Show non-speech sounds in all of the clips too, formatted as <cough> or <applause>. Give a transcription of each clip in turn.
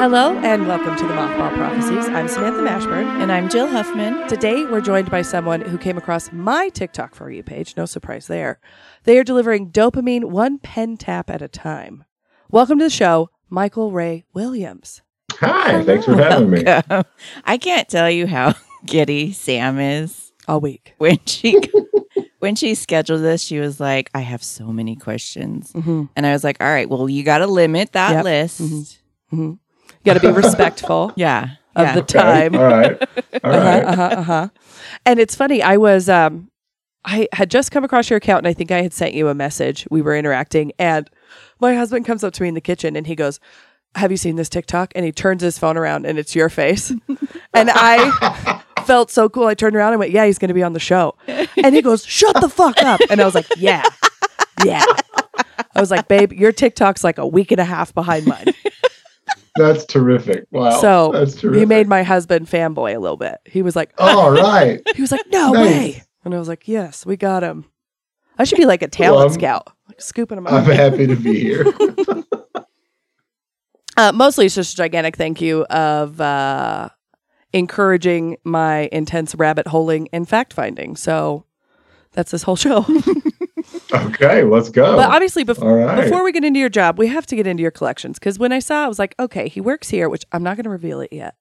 Hello and welcome to the Mothball Prophecies. I'm Samantha Mashburn. And I'm Jill Huffman. Today we're joined by someone who came across my TikTok for you page. No surprise there. They are delivering dopamine one pen tap at a time. Welcome to the show, Michael Ray Williams. Hi, thanks for having me. Welcome. I can't tell you how <laughs> giddy Sam is All week. when she when she scheduled this. She was like, "I have so many questions," Mm-hmm. and I was like, "All right, well, you got to limit that Yep. list." Mhm. You got to be <laughs> respectful Yeah, of yeah. the Okay, time. All right. <laughs> All Uh-huh, uh-huh, uh-huh. And it's funny. I was, um, I had just come across your account, and I think I had sent you a message. We were interacting, and my husband comes up to me in the kitchen, and he goes, "Have you seen this TikTok?" And he turns his phone around, and it's your face, <laughs> and I felt so cool. I turned around and went, "Yeah, he's going to be on the show," and he goes, "Shut the fuck up!" And I was like, "Yeah, yeah." I was like, "Babe, your TikTok's like a week and a half behind mine." That's terrific. Wow. so that's terrific. he made my husband fanboy a little bit. He was like, All right. <laughs> He was like, "No Nice. way!" And I was like, "Yes, we got him." I should be like a talent Well, scout, like scooping him up. I'm happy to be here. <laughs> <laughs> Uh, mostly, it's just a gigantic thank you of uh, encouraging my intense rabbit holing and fact finding. So that's this whole show. Okay, let's go. but obviously, bef- right. before we get into your job, we have to get into your collections because when I saw, it, I was like, "Okay, he works here," which I'm not going to reveal it yet.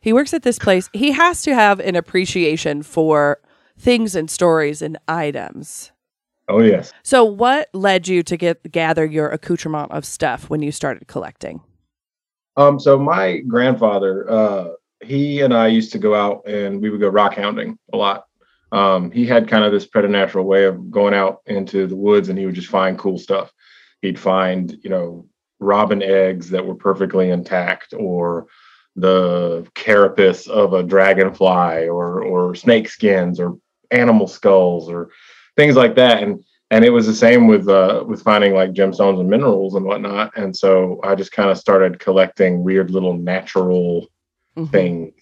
He works at this place. He has to have an appreciation for things and stories and items. oh yes. So, what led you to get gather your accoutrement of stuff when you started collecting? Um. So my grandfather, uh, he and I used to go out and we would go rock hounding a lot. Um, he had kind of this preternatural way of going out into the woods and he would just find cool stuff. He'd find, you know, robin eggs that were perfectly intact or the carapace of a dragonfly or or snake skins or animal skulls or things like that. And and it was the same with uh with finding like gemstones and minerals and whatnot. And so I just kind of started collecting weird little natural Mhm. things.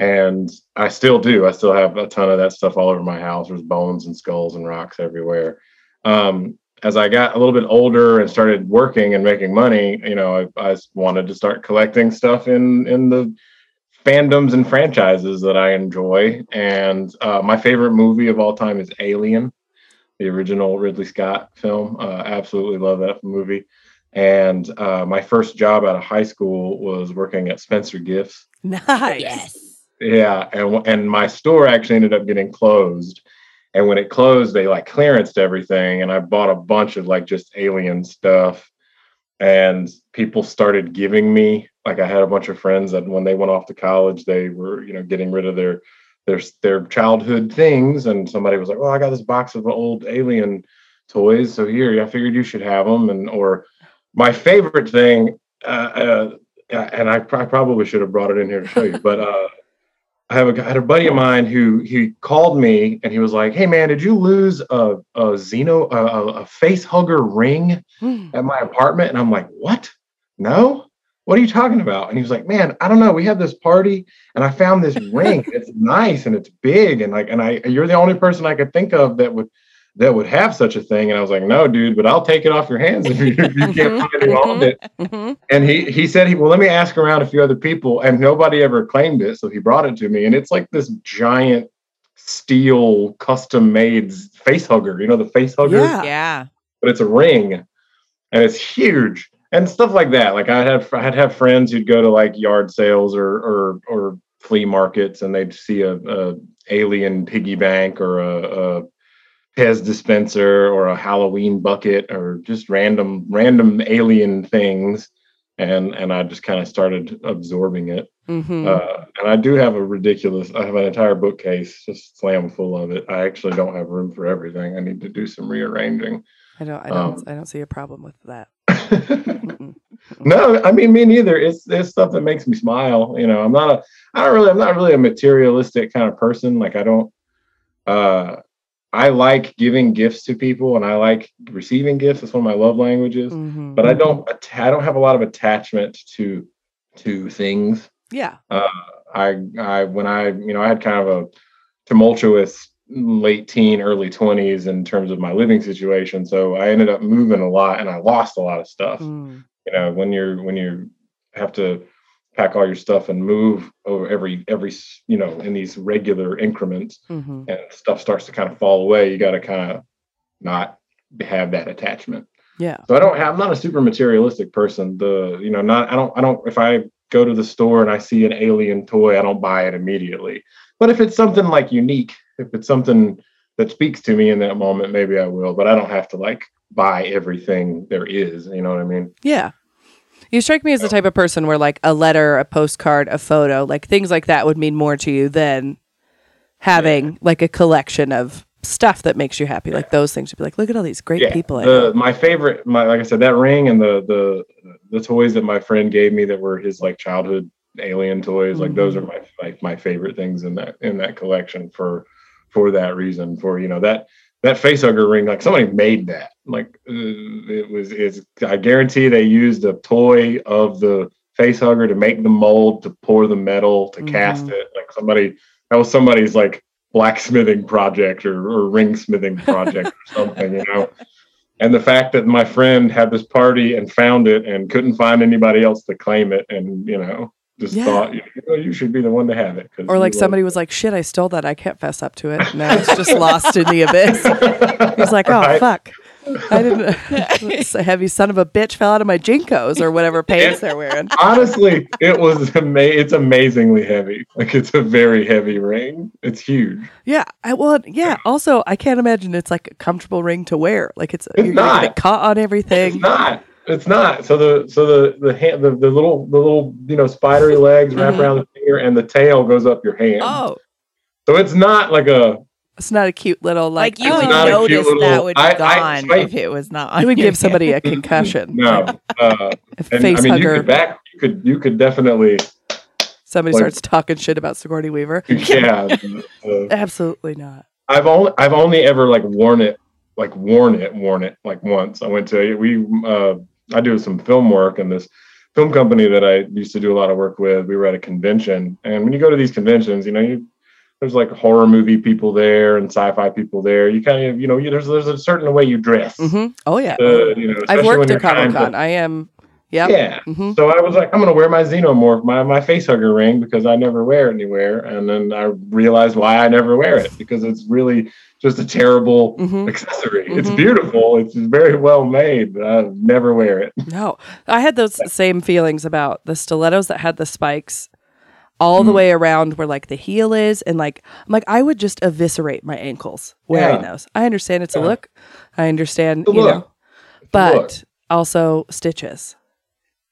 And I still do. I still have a ton of that stuff all over my house. There's bones and skulls and rocks everywhere. Um, as I got a little bit older and started working and making money, you know, I, I wanted to start collecting stuff in in the fandoms and franchises that I enjoy. And uh, my favorite movie of all time is Alien, the original Ridley Scott film. Uh, absolutely love that movie. And uh, my first job out of high school was working at Spencer Gifts. Nice. Yeah, and and my store actually ended up getting closed. And when it closed, they like clearanced everything, and I bought a bunch of like just alien stuff. And people started giving me like I had a bunch of friends that when they went off to college, they were you know getting rid of their their their childhood things, and somebody was like, "Well, I got this box of old alien toys, so here, I figured you should have them." And or my favorite thing, uh, uh, and I, I probably should have brought it in here to show you, but <laughs> uh, I have a, I had a buddy of mine who he called me and he was like, "Hey man, did you lose a a Xeno a, a, face hugger ring Hmm. at my apartment?" And I'm like, "What? No." What are you talking about? And he was like, "Man, I don't know. We had this party, and I found this <laughs> ring. It's nice and it's big, and like, and I, you're the only person I could think of that would, that would have such a thing." And I was like, "No, dude, but I'll take it off your hands if you, if you can't find anything on it." Mhm. and he he said he well let me ask around a few other people and nobody ever claimed it so he brought it to me and it's like this giant steel custom made face hugger you know the face hugger Yeah. yeah. but it's a ring and it's huge and stuff like that like i had i'd have friends who'd go to like yard sales or or or flea markets and they'd see a, a alien piggy bank or a, a Pez dispenser or a Halloween bucket or just random random alien things and and I just kind of started absorbing it. Mhm. Uh, and I do have a ridiculous. I have an entire bookcase just slam full of it. I actually don't have room for everything. I need to do some rearranging. I don't. I don't. um, I don't see a problem with that. <laughs> no, I mean me neither. It's it's stuff that makes me smile. You know, I'm not a. I don't really. I'm not really a materialistic kind of person. Like I don't. uh, I like giving gifts to people, and I like receiving gifts. It's one of my love languages. Mhm. But I don't. I don't have a lot of attachment to to things. yeah. Uh, I I when I you know I had kind of a tumultuous late teen, early twenties in terms of my living situation. So I ended up moving a lot, and I lost a lot of stuff Mm. you know when you're when you have to pack all your stuff and move over every every you know in these regular increments Mhm. and stuff starts to kind of fall away you got to kind of not have that attachment Yeah. so i don't have i'm not a super materialistic person the you know not i don't i don't if i go to the store and i see an alien toy i don't buy it immediately but if it's something like unique if it's something that speaks to me in that moment maybe i will but i don't have to like buy everything there is you know what i mean Yeah. You strike me as the type of person where like a letter, a postcard, a photo, like things like that would mean more to you than having like a collection of stuff that makes you happy. Like those things would be like, look at all these great people. I the, my favorite, my like I said, that ring and the the the toys that my friend gave me that were his like childhood alien toys, like those are mm-hmm. my like my favorite things in that in that collection for for that reason. For you know that that face hugger ring, like somebody made that. Like uh, it was it's I guarantee they used a toy of the face hugger to make the mold to pour the metal to cast Mhm. it. Like somebody that was somebody's like blacksmithing project or, or ring smithing project or <laughs> something, you know. And the fact that my friend had this party and found it and couldn't find anybody else to claim it, and you know, just Yeah. thought you, know, you should be the one to have it. Or like somebody was like, shit, I stole that. I can't fess up to it. Now it's just lost in the <laughs> abyss. He's like, oh, Right? fuck. I didn't. <laughs> This heavy son of a bitch fell out of my JNCOs or whatever pants they're wearing. <laughs> Honestly, it was ama- It's amazingly heavy. Like it's a very heavy ring. It's huge. Yeah. I, well, yeah. Also, I can't imagine it's like a comfortable ring to wear. Like it's, It's you're not. caught on everything. It's not. It's not. So the so the the hand the, the little the little you know spidery <laughs> legs wrap Mhm. around the finger and the tail goes up your hand. Oh, So it's not like a it's not a cute little like, Like, you would not a cute notice little- that would be I- I- gone I- if it was not. on It would give somebody a <laughs> concussion. no. Uh, A and, face I mean, you hugger. could back. You could you could definitely Somebody like- starts talking shit about Sigourney Weaver. <laughs> yeah. uh, Absolutely not. I've only I've only ever like worn it like worn it worn it like once. I went to we uh I do some film work and this film company that I used to do a lot of work with. We were at a convention and when you go to these conventions, you know you there's like horror movie people there and sci-fi people there. You kind of you know you, there's there's a certain way you dress. hmm Oh yeah. Uh, you know, I've worked at Comic Con. I am. Yep. Yeah. hmm So I was like, I'm gonna wear my xenomorph, my my face hugger ring because I never wear it anywhere. And then I realized why I never wear it because it's really just a terrible hmm accessory. It's Mhm. beautiful. It's very well made, but I never wear it. <laughs> No, I had those same feelings about the stilettos that had the spikes all the Mm. way around where like the heel is, and like I'm like I would just eviscerate my ankles wearing Yeah. those. I understand it's a look. I understand, It's you look. know, It's but look. also stitches.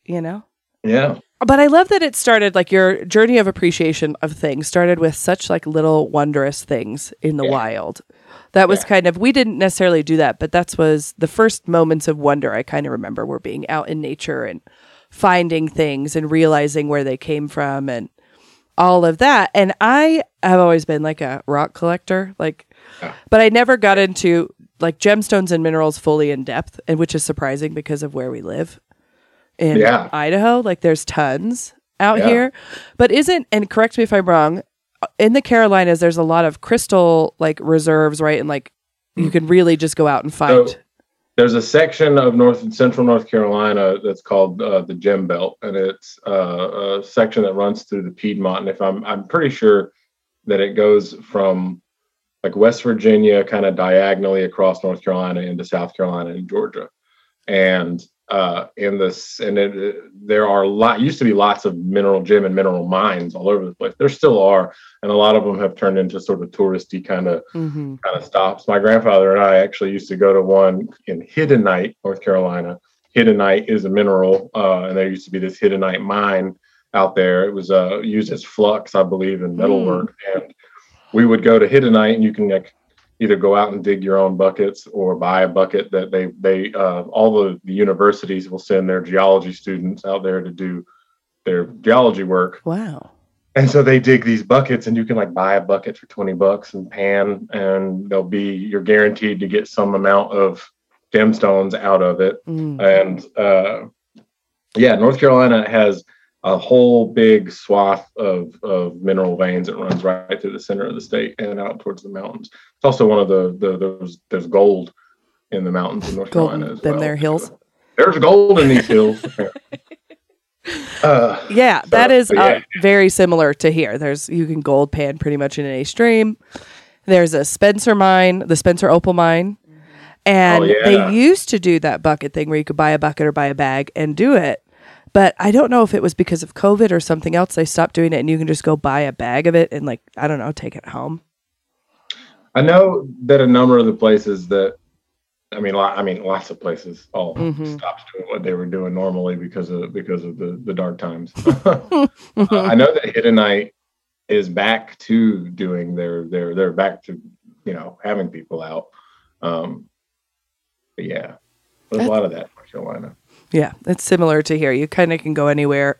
You know. yeah, But I love that it started like your journey of appreciation of things started with such like little wondrous things in the Yeah. wild. That was Yeah. kind of we didn't necessarily do that, but that was the first moments of wonder I kind of remember were being out in nature and finding things and realizing where they came from and all of that. And I have always been like a rock collector, like Yeah. but I never got into like gemstones and minerals fully in depth, and which is surprising because of where we live in Yeah. Idaho. Like there's tons out Yeah. here, but isn't and correct me if I'm wrong. In the Carolinas, there's a lot of crystal like reserves, right? And like you can really just go out and find. So- there's a section of North and Central North Carolina that's called uh, the Gem Belt, and it's uh, a section that runs through the Piedmont. And if I'm, I'm pretty sure that it goes from like West Virginia, kind of diagonally across North Carolina into South Carolina and Georgia. And uh, in this, and it, there are a lot. Used to be lots of mineral gem and mineral mines all over the place. There still are, and a lot of them have turned into sort of touristy kind of hmm kind of stops. My grandfather and I actually used to go to one in Hiddenite, North Carolina. Hiddenite is a mineral, uh, and there used to be this Hiddenite mine out there. It was uh, used as flux, I believe, in metalwork. And we would go to Hiddenite, and you can like either go out and dig your own buckets or buy a bucket that they they uh, all the, the universities will send their geology students out there to do their geology work Wow. and so they dig these buckets and you can like buy a bucket for 20 bucks and pan and they'll be you're guaranteed to get some amount of gemstones out of it Mm. and uh yeah north carolina has a whole big swath of of mineral veins that runs right through the center of the state and out towards the mountains it's also one of the the there's there's gold in the mountains in north carolina as them well. there hills. there's gold in these hills <laughs> uh Yeah, So, that is but uh, very similar to here. There's you can gold pan pretty much in any stream. There's a Spencer mine, the Spencer Opal mine, and Oh, yeah. they used to do that bucket thing where you could buy a bucket or buy a bag and do it. But I don't know if it was because of COVID or something else. They stopped doing it, and you can just go buy a bag of it and like I don't know, take it home. I know that a number of the places that, I mean, I mean, lots of places all Mhm. stopped doing what they were doing normally because of because of the the dark times. <laughs> Uh, I know that Hiddenite is back to doing their their they're back to you know having people out. Um, but yeah, there's a lot of that in North Carolina. Yeah, it's similar to here. You kind of can go anywhere,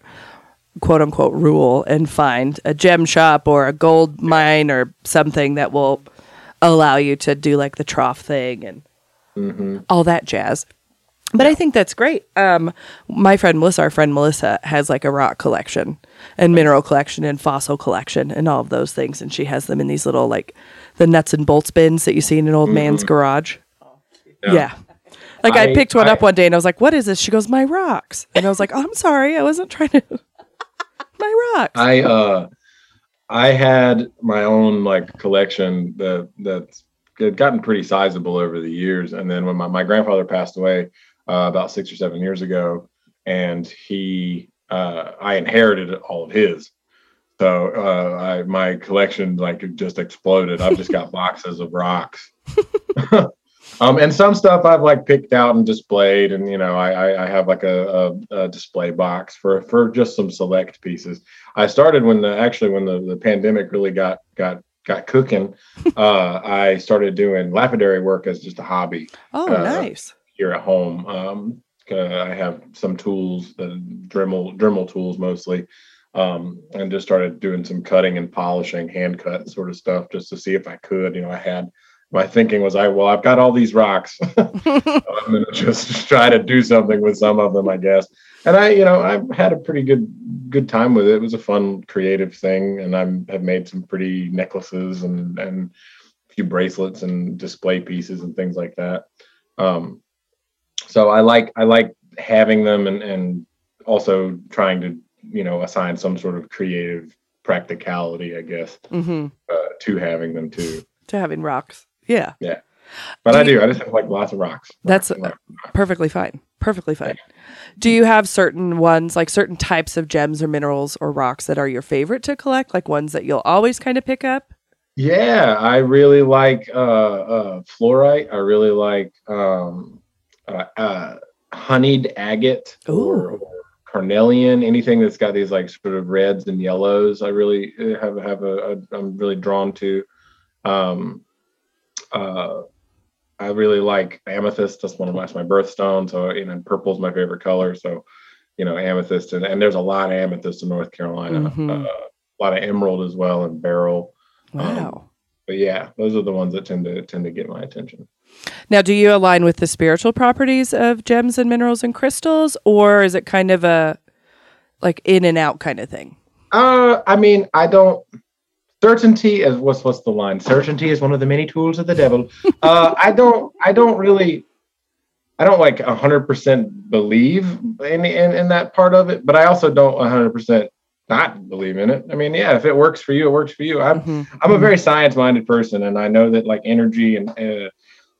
quote unquote, rule and find a gem shop or a gold mine or something that will allow you to do like the trough thing and hmm all that jazz. But I think that's great. Um, my friend Melissa, our friend Melissa, has like a rock collection and mineral collection and fossil collection and all of those things. And she has them in these little like the nuts and bolts bins that you see in an old man's garage. Yeah. Like I, I- picked one up one day and I was like, "What is this?" She goes, "My rocks," and I was like, oh, "I'm sorry, I wasn't trying to." <laughs> My rocks. I uh I had my own like collection that that's had gotten pretty sizable over the years. And then when my, my grandfather passed away uh, about six or seven years ago, and he uh I inherited all of his. So uh I my collection like just exploded. I've just got <laughs> boxes of rocks. <laughs> Um, and some stuff I've like picked out and displayed, and you know, I I, have like a, a, a display box for for just some select pieces. I started when the actually when the, the pandemic really got got got cooking. <laughs> Uh, I started doing lapidary work as just a hobby oh, uh, nice. here at home. Um, uh, I have some tools, uh, Dremel Dremel tools mostly, um, and just started doing some cutting and polishing, hand cut sort of stuff, just to see if I could. You know, I had my thinking was, I well, I've got all these rocks. <laughs> I'm gonna <laughs> just try to do something with some of them, I guess. And I, you know, I've had a pretty good good time with it. It was a fun, creative thing, and I have made some pretty necklaces and and a few bracelets and display pieces and things like that. Um, so I like I like having them and and also trying to you know assign some sort of creative practicality, I guess, hmm uh, to having them too. To having rocks. Yeah, Yeah. But Do I you- do. I just have like lots of rocks. That's- Rocks, perfectly fine. Perfectly fine. Do you have certain ones, like certain types of gems or minerals or rocks that are your favorite to collect? Like ones that you'll always kind of pick up? Yeah, I really like uh, uh, fluorite. I really like um, uh, uh, honeyed agate or, or carnelian. Anything that's got these like sort of reds and yellows. I really uh, have have a, a I'm really drawn to. Um, uh, I really like amethyst. That's one of my that's my birthstone. So you know, purple is my favorite color. So you know, amethyst and, and there's a lot of amethyst in North Carolina. Mhm. Uh, a lot of emerald as well and beryl. Um, Wow. But yeah, those are the ones that tend to tend to get my attention. now, do you align with the spiritual properties of gems and minerals and crystals, or is it kind of a like in and out kind of thing? Uh, I mean, I don't. Certainty is what's what's the line? Certainty is one of the many tools of the devil. Uh, <laughs> I don't. I don't really. I don't like hundred percent believe in, in in that part of it, but I also don't hundred percent not believe in it. I mean, yeah, if it works for you, it works for you. I'm Mhm. I'm a very science minded person, and I know that like energy and uh,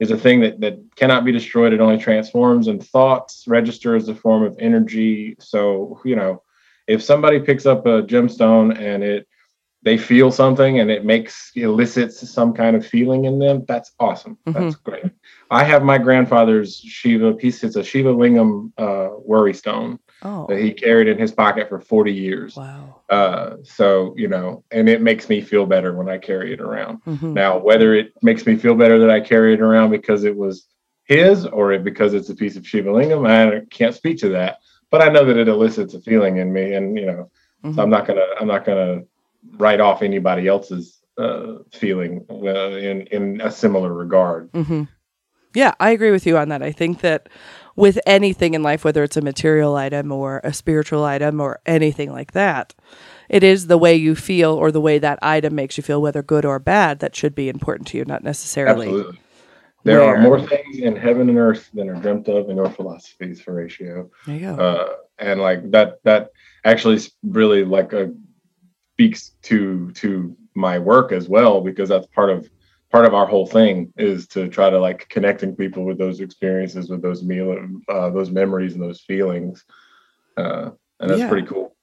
is a thing that that cannot be destroyed. It only transforms, and thoughts register as a form of energy. So you know, if somebody picks up a gemstone and it they feel something and it makes elicits some kind of feeling in them, that's awesome. That's great. I have my grandfather's Shiva piece. It's a Shiva Lingam uh, worry stone Oh, that he carried in his pocket for 40 years. wow. Uh, so you know, and it makes me feel better when I carry it around. Mhm. Now, whether it makes me feel better that I carry it around because it was his or it, because it's a piece of Shiva Lingam, I can't speak to that. But I know that it elicits a feeling in me, and you know, so I'm not gonna I'm not gonna write off anybody else's uh, feeling uh, in in a similar regard. hmm Yeah, I agree with you on that. I think that with anything in life, whether it's a material item or a spiritual item or anything like that, it is the way you feel or the way that item makes you feel, whether good or bad, that should be important to you, not necessarily. Absolutely. There are more things in heaven and earth than are dreamt of in your philosophies, Horatio. There you go. uh, and like that that actually really like uh, speaks to to my work as well because that's part of part of our whole thing is to try to like connecting people with those experiences with those meal uh, those memories and those feelings uh, and that's Yeah. pretty cool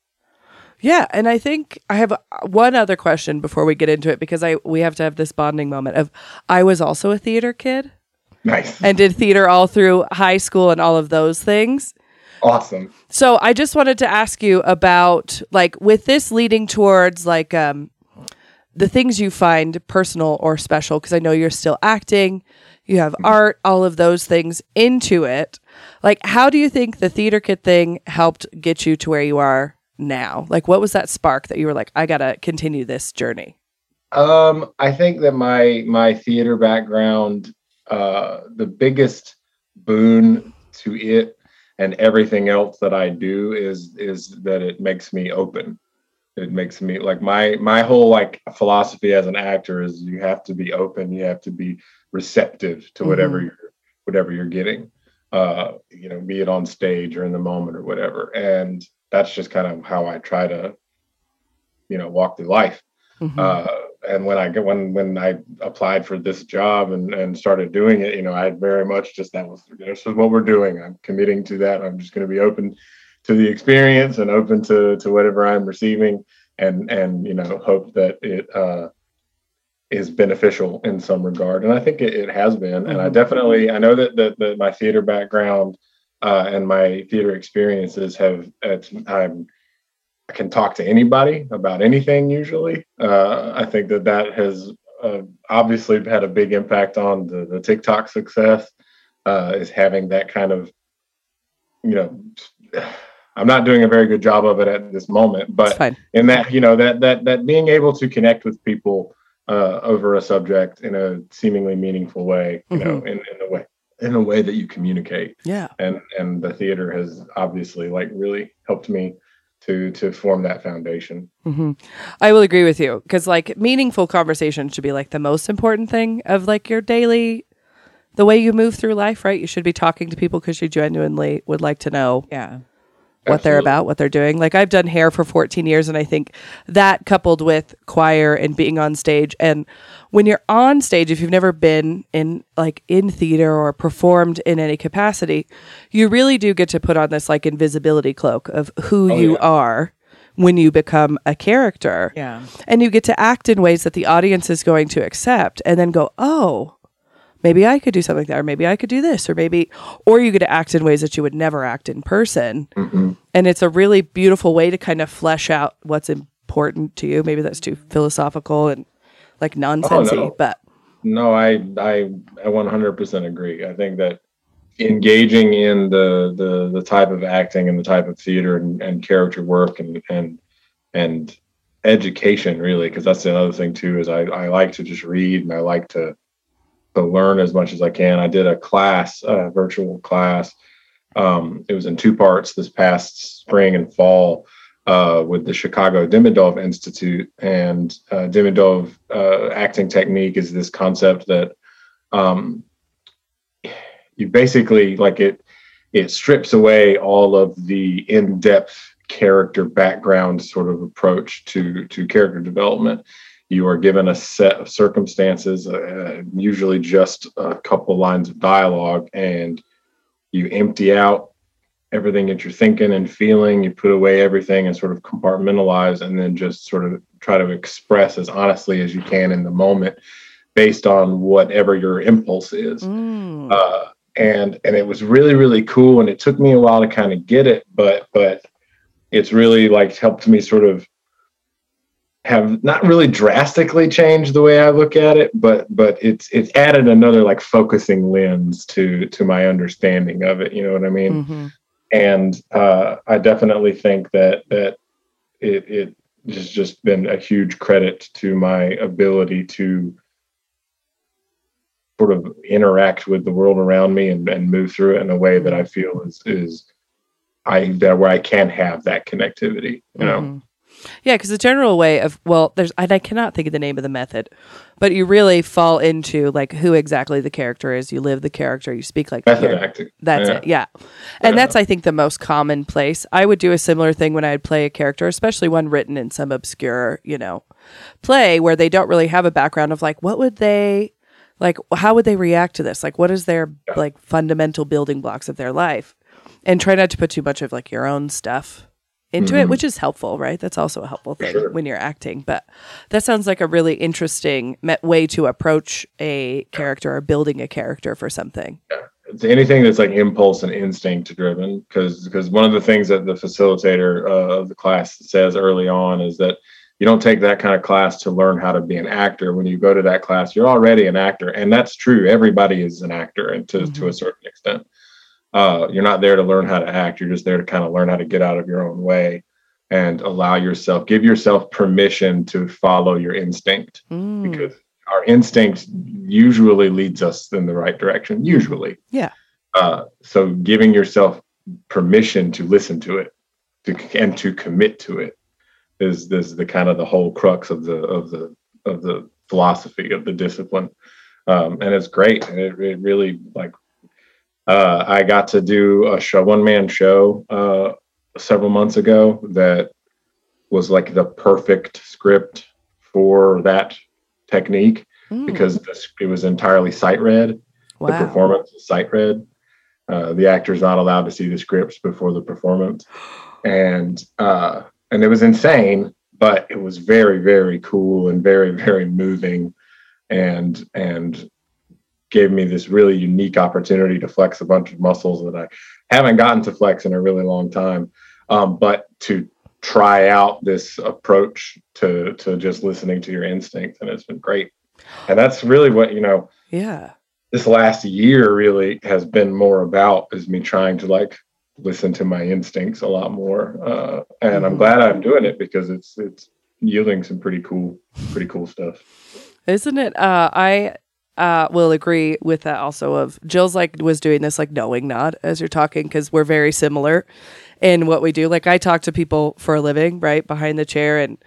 Yeah, and I think I have uh, one other question before we get into it because I we have to have this bonding moment of I was also a theater kid nice and did theater all through high school and all of those things. Awesome So I just wanted to ask you about like with this leading towards like um the things you find personal or special because I know you're still acting, you have art, all of those things into it. Like how do you think the theater kid thing helped get you to where you are now? Like what was that spark that you were like I got to continue this journey? Um, I think that my my theater background, uh, the biggest boon to it and everything else that I do is is that it makes me open. It makes me like my my whole like philosophy as an actor is you have to be open, you have to be receptive to whatever you're whatever you're getting. Uh, you know, be it on stage or in the moment or whatever. And that's just kind of how I try to, you know, walk through life Mhm. uh, and when I get when when I applied for this job and and started doing it, you know, I very much just that was this is what we're doing. I'm committing to that. I'm just going to be open to the experience and open to to whatever I'm receiving, and and you know hope that it uh, is beneficial in some regard. And I think it, it has been. And I Mhm. definitely I know that that, that my theater background uh, and my theater experiences have I'm I can talk to anybody about anything usually. Uh, I think that that has uh, obviously had a big impact on the, the TikTok success, uh, is having that kind of, you know, <sighs> I'm not doing a very good job of it at this moment, but in that, you know, that, that, that being able to connect with people uh, over a subject in a seemingly meaningful way, you know, in, in a way, in a way that you communicate Yeah. and and the theater has obviously like really helped me to to form that foundation hmm I will agree with you because like meaningful conversation should be like the most important thing of like your daily, the way you move through life, right? You should be talking to people because you genuinely would like to know Yeah. What they're about, what they're doing. Like I've done hair for 14 years and I think that coupled with choir and being on stage and when you're on stage if you've never been in like in theater or performed in any capacity, you really do get to put on this like invisibility cloak of who Oh, you yeah. are when you become a character. Yeah. And you get to act in ways that the audience is going to accept and then go, "Oh, maybe I could do something like that, or maybe I could do this, or maybe, or you could act in ways that you would never act in person. Mhm. And it's a really beautiful way to kind of flesh out what's important to you. Maybe that's too philosophical and like nonsensy, no. but no i i i 100% agree i think that engaging in the the the type of acting and the type of theater and, and character work and and and education really because that's another thing too is I, I like to just read and i like to to learn as much as i can. I did a class a virtual class um, it was in two parts this past spring and fall uh, with the chicago demidov institute. And uh, demidov uh, acting technique is this concept that um, you basically like it it strips away all of the in-depth character background sort of approach to to character development you are given a set of circumstances uh, usually just a couple lines of dialogue and you empty out everything that you're thinking and feeling you put away everything and sort of compartmentalize and then just sort of try to express as honestly as you can in the moment based on whatever your impulse is. Mm, uh, and and it was really really cool and it took me a while to kind of get it but but it's really like helped me sort of have not really drastically changed the way I look at it but but it's it's added another like focusing lens to to my understanding of it you know what I mean mhm. and uh, I definitely think that that it, it has just been a huge credit to my ability to sort of interact with the world around me and, and move through it in a way that I feel is is I that where I can have that connectivity. You know. Mhm. Yeah, because the general way of well, there's and I cannot think of the name of the method, but you really fall into like who exactly the character is. You live the character. You speak like Method character. acting. That's Yeah. it. Yeah. And Yeah. that's, I think, the most common place. I would do a similar thing when I'd play a character, especially one written in some obscure, you know, play where they don't really have a background of like, what would they, like, how would they react to this? Like, what is their, like, fundamental building blocks of their life? And try not to put too much of like your own stuff into it, Mhm. which is helpful, right? That's also a helpful thing Sure. when you're acting. But that sounds like a really interesting way to approach a character or building a character for something. it's anything that's like impulse and instinct driven because because one of the things that the facilitator uh, of the class says early on is that you don't take that kind of class to learn how to be an actor when you go to that class you're already an actor and that's true everybody is an actor and to, to a certain extent uh, you're not there to learn how to act. You're just there to kind of learn how to get out of your own way and allow yourself give yourself permission to follow your instinct. Mm. because our instinct usually leads us in the right direction usually. Yeah. uh, so giving yourself permission to listen to it to, and to commit to it is this is the kind of the whole crux of the of the of the philosophy of the discipline. Um, and it's great. And it, it really like uh, i got to do a show one man show uh, several months ago that was like the perfect script for that technique Mm. because the, it was entirely sight read the performance is sight read. Uh, the actor's not allowed to see the scripts before the performance, <gasps> and uh, and it was insane, but it was very very cool and very <laughs> very moving, and and gave me this really unique opportunity to flex a bunch of muscles that I haven't gotten to flex in a really long time, um, but to try out this approach to to just listening to your instincts, and it's been great. And that's really what you know Yeah. this last year really has been more about is me trying to like listen to my instincts a lot more uh, and i'm Mhm. glad i'm doing it because it's it's yielding some pretty cool pretty cool stuff Isn't it? Uh, I uh, will agree with that also. Of Jill's like was doing this like knowing nod as you're talking because we're very similar in what we do. Like I talk to people for a living, right behind the chair. And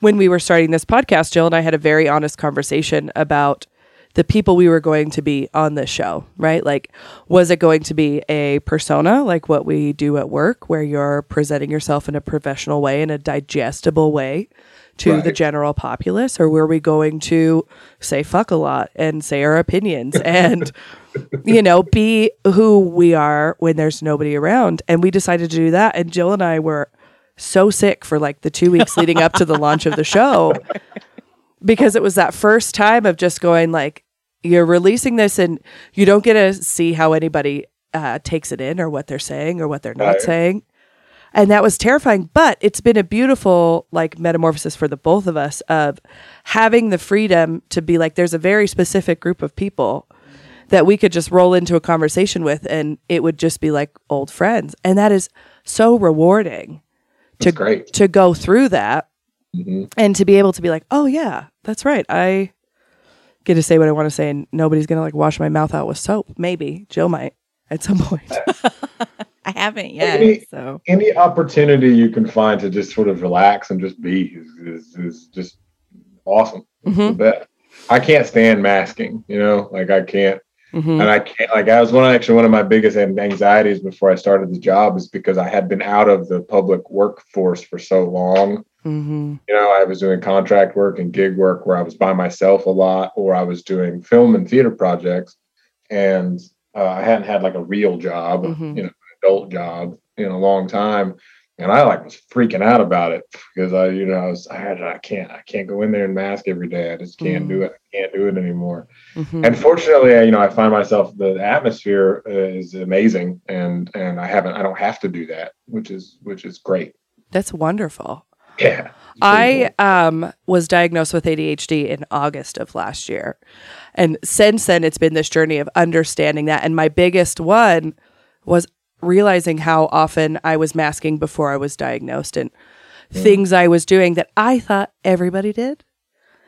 when we were starting this podcast, Jill and I had a very honest conversation about the people we were going to be on this show, right? Like, was it going to be a persona like what we do at work, where you're presenting yourself in a professional way, in a digestible way to the general populace, or were we going to say fuck a lot and say our opinions <laughs> and, you know, be who we are when there's nobody around? And we decided to do that. And Jill and I were so sick for like the two weeks leading up to the launch of the show <laughs> because it was that first time of just going like you're releasing this and you don't get to see how anybody uh, takes it in or what they're saying or what they're not Right. saying and that was terrifying but it's been a beautiful like metamorphosis for the both of us of having the freedom to be like there's a very specific group of people that we could just roll into a conversation with and it would just be like old friends and that is so rewarding to great. to go through that Mhm. and to be able to be like, oh yeah, that's right. I get to say what I want to say, and nobody's gonna like wash my mouth out with soap. Maybe Jill might at some point. <laughs> Haven't yet. Maybe- So any opportunity you can find to just sort of relax and just be is, is, is just awesome Mhm. best. i can't stand masking you know like i can't Mhm. and I can't like I was one actually one of my biggest anxieties before I started the job is because I had been out of the public workforce for so long. Mhm. You know, I was doing contract work and gig work where I was by myself a lot, or I was doing film and theater projects, and uh, I hadn't had like a real job, Mhm. you know, adult job in a long time. And I like was freaking out about it because I, you know, I was, I had, I can't, I can't go in there and mask every day. I just can't do it. I can't do it anymore Mhm. and fortunately you know i find myself the atmosphere uh, is amazing and and i haven't i don't have to do that which is which is great That's wonderful. yeah I um was diagnosed with ADHD in August of last year. And since then it's been this journey of understanding that and my biggest one was realizing how often I was masking before I was diagnosed and things I was doing that I thought everybody did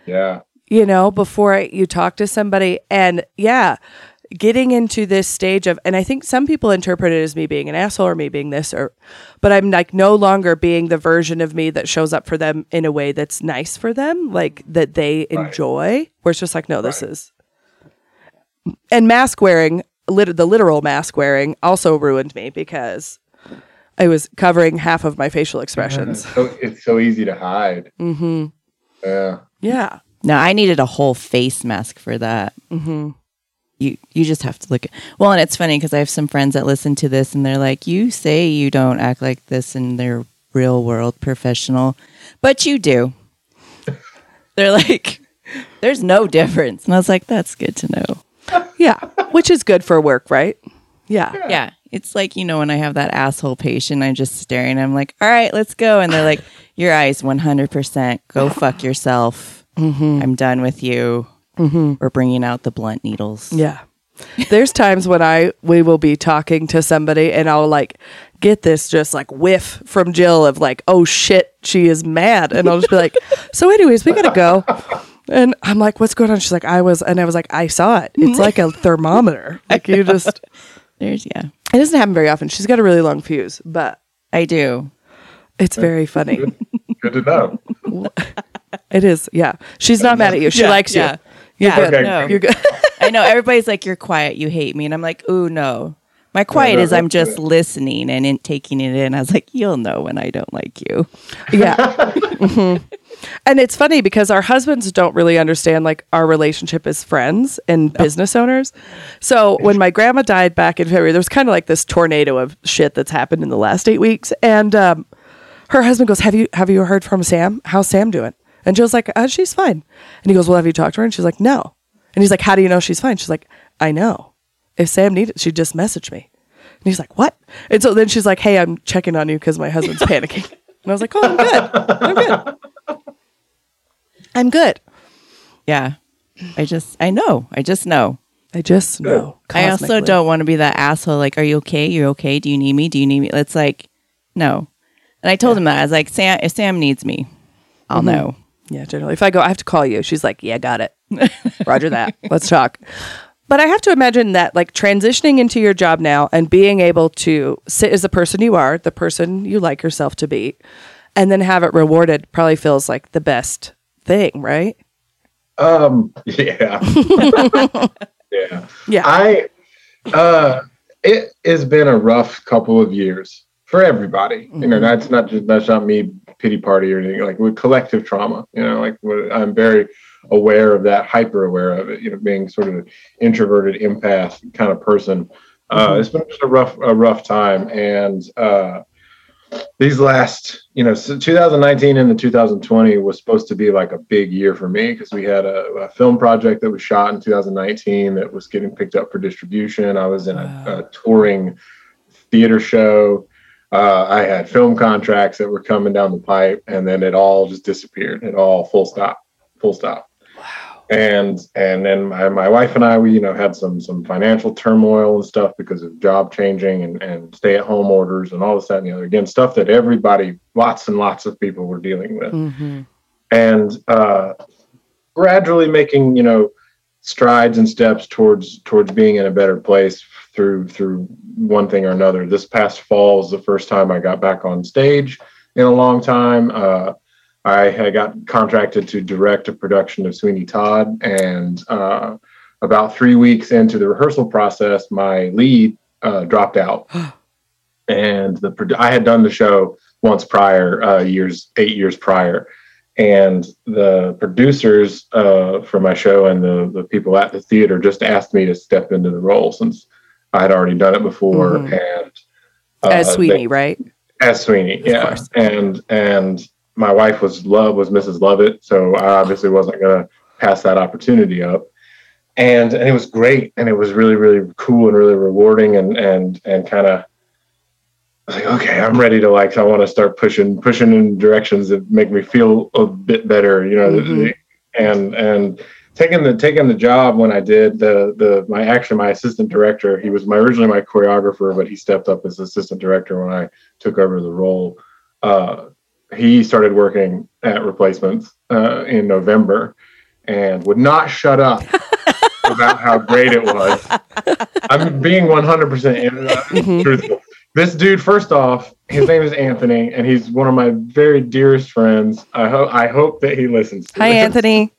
Yeah. you know, before I, you talk to somebody. And yeah, getting into this stage of, and I think some people interpret it as me being an asshole or me being this, or, but I'm like no longer being the version of me that shows up for them in a way that's nice for them, like that they Right. enjoy. Where it's just like, no, this Right. is. And mask wearing, lit- the literal mask wearing, also ruined me because I was covering half of my facial expressions. <laughs> So it's so easy to hide. hmm Yeah. Yeah. No, I needed a whole face mask for that. hmm You you just have to look at. Well, and it's funny because I have some friends that listen to this and they're like, "You say you don't act like this in their real world professional, but you do." <laughs> they're like, "There's no difference," and I was like, "That's good to know." Yeah. Which is good for work, right? Yeah. Yeah, it's like you know when I have that asshole patient, I'm just staring. I'm like, "All right, let's go," and they're like, <laughs> "Your eyes, 100 percent. Go fuck yourself. Mm-hmm. I'm done with you. Mm-hmm. We're bringing out the blunt needles." Yeah. There's times when I we will be talking to somebody and I'll like get this just like whiff from Jill of like, oh shit, she is mad. And I'll just be like, <laughs> so anyways, we gotta go. And I'm like, what's going on? She's like, I was and I was like, I saw it. It's like a <laughs> thermometer. Like you just <laughs> There's yeah, it doesn't happen very often. She's got a really long fuse, but I do. it's very funny. Good to know. <laughs> It is, yeah. She's not mad at you. She Yeah, likes you. yeah. You're Yeah, good. Okay. no. You're good. I know everybody's like, "You're quiet. You hate me," and I'm like, "Ooh, no." My quiet is I'm just listening and in, taking it in. I was like, "You'll know when I don't like you." Yeah. <laughs> Mhm. And it's funny because our husbands don't really understand like our relationship as friends and business owners. So when my grandma died back in February, there was kind of like this tornado of shit that's happened in the last eight weeks. And um, her husband goes, "Have you have you heard from Sam? How's Sam doing?" And Jill's like, uh, "She's fine." And he goes, "Well, have you talked to her?" And she's like, "No." And he's like, "How do you know she's fine?" She's like, "I know. If Sam needed, she'd just message me." And he's like, "What?" And so then she's like, "Hey, I'm checking on you because my husband's <laughs> panicking." And I was like, "Oh, I'm good. I'm good. I'm good. Yeah, I just I know. I just know. I just know." I also don't want to be that asshole. Like, "Are you okay? You're okay? Do you need me? Do you need me?" It's like, no. And I told him that I was like, "Sam, if Sam needs me, I'll mm-hmm. know." Yeah, generally, if I go, I have to call you. She's like, "Yeah, got it. <laughs> Roger that. Let's talk." But I have to imagine that, like, transitioning into your job now and being able to sit as the person you are, the person you like yourself to be, and then have it rewarded probably feels like the best thing, right? Um, <laughs> yeah. <laughs> yeah. Yeah. I uh it has been a rough couple of years for everybody. You know, that's not just that's not me pity party or anything like with collective trauma. You know, like I'm very aware of that, hyper aware of it. You know, being sort of an introverted empath kind of person. Uh, It's been just a rough a rough time, and uh, these last you know so 2019 and the 2020 was supposed to be like a big year for me because we had a, a film project that was shot in 2019 that was getting picked up for distribution. I was in a, a touring theater show. Uh, I had film contracts that were coming down the pipe, and then it all just disappeared. It all full stop, full stop. Wow. And and then my, my wife and I, we you know had some some financial turmoil and stuff because of job changing and, and stay at home orders and all this that and the other. Again, stuff that everybody, lots and lots of people were dealing with Mm-hmm. and uh, gradually making you know strides and steps towards towards being in a better place through through one thing or another. This past fall was the first time I got back on stage in a long time. Uh, I had got contracted to direct a production of Sweeney Todd, and uh, about three weeks into the rehearsal process, my lead uh, dropped out, <gasps> and the I had done the show once prior, uh, years eight years prior, and the producers uh, for my show and the the people at the theater just asked me to step into the role since I had already done it before, Mhm. and uh, As they- Sweeney, right? as Sweeney, yeah, course. and and my wife was Love was Mrs. Lovett, so I obviously wasn't going to pass that opportunity up, and and it was great, and it was really really cool and really rewarding, and and and kind of like okay, I'm ready to like I want to start pushing pushing in directions that make me feel a bit better, you know, Mhm. and and taking the taking the job when I did the the my actually my assistant director he was my originally my choreographer but he stepped up as assistant director when I took over the role. Uh, he started working at replacements uh, in November and would not shut up <laughs> about how great it was. I'm being 100% Mm-hmm. truthful. This dude, first off, his name is Anthony, and he's one of my very dearest friends. I hope I hope that he listens. To Hi, this. Anthony.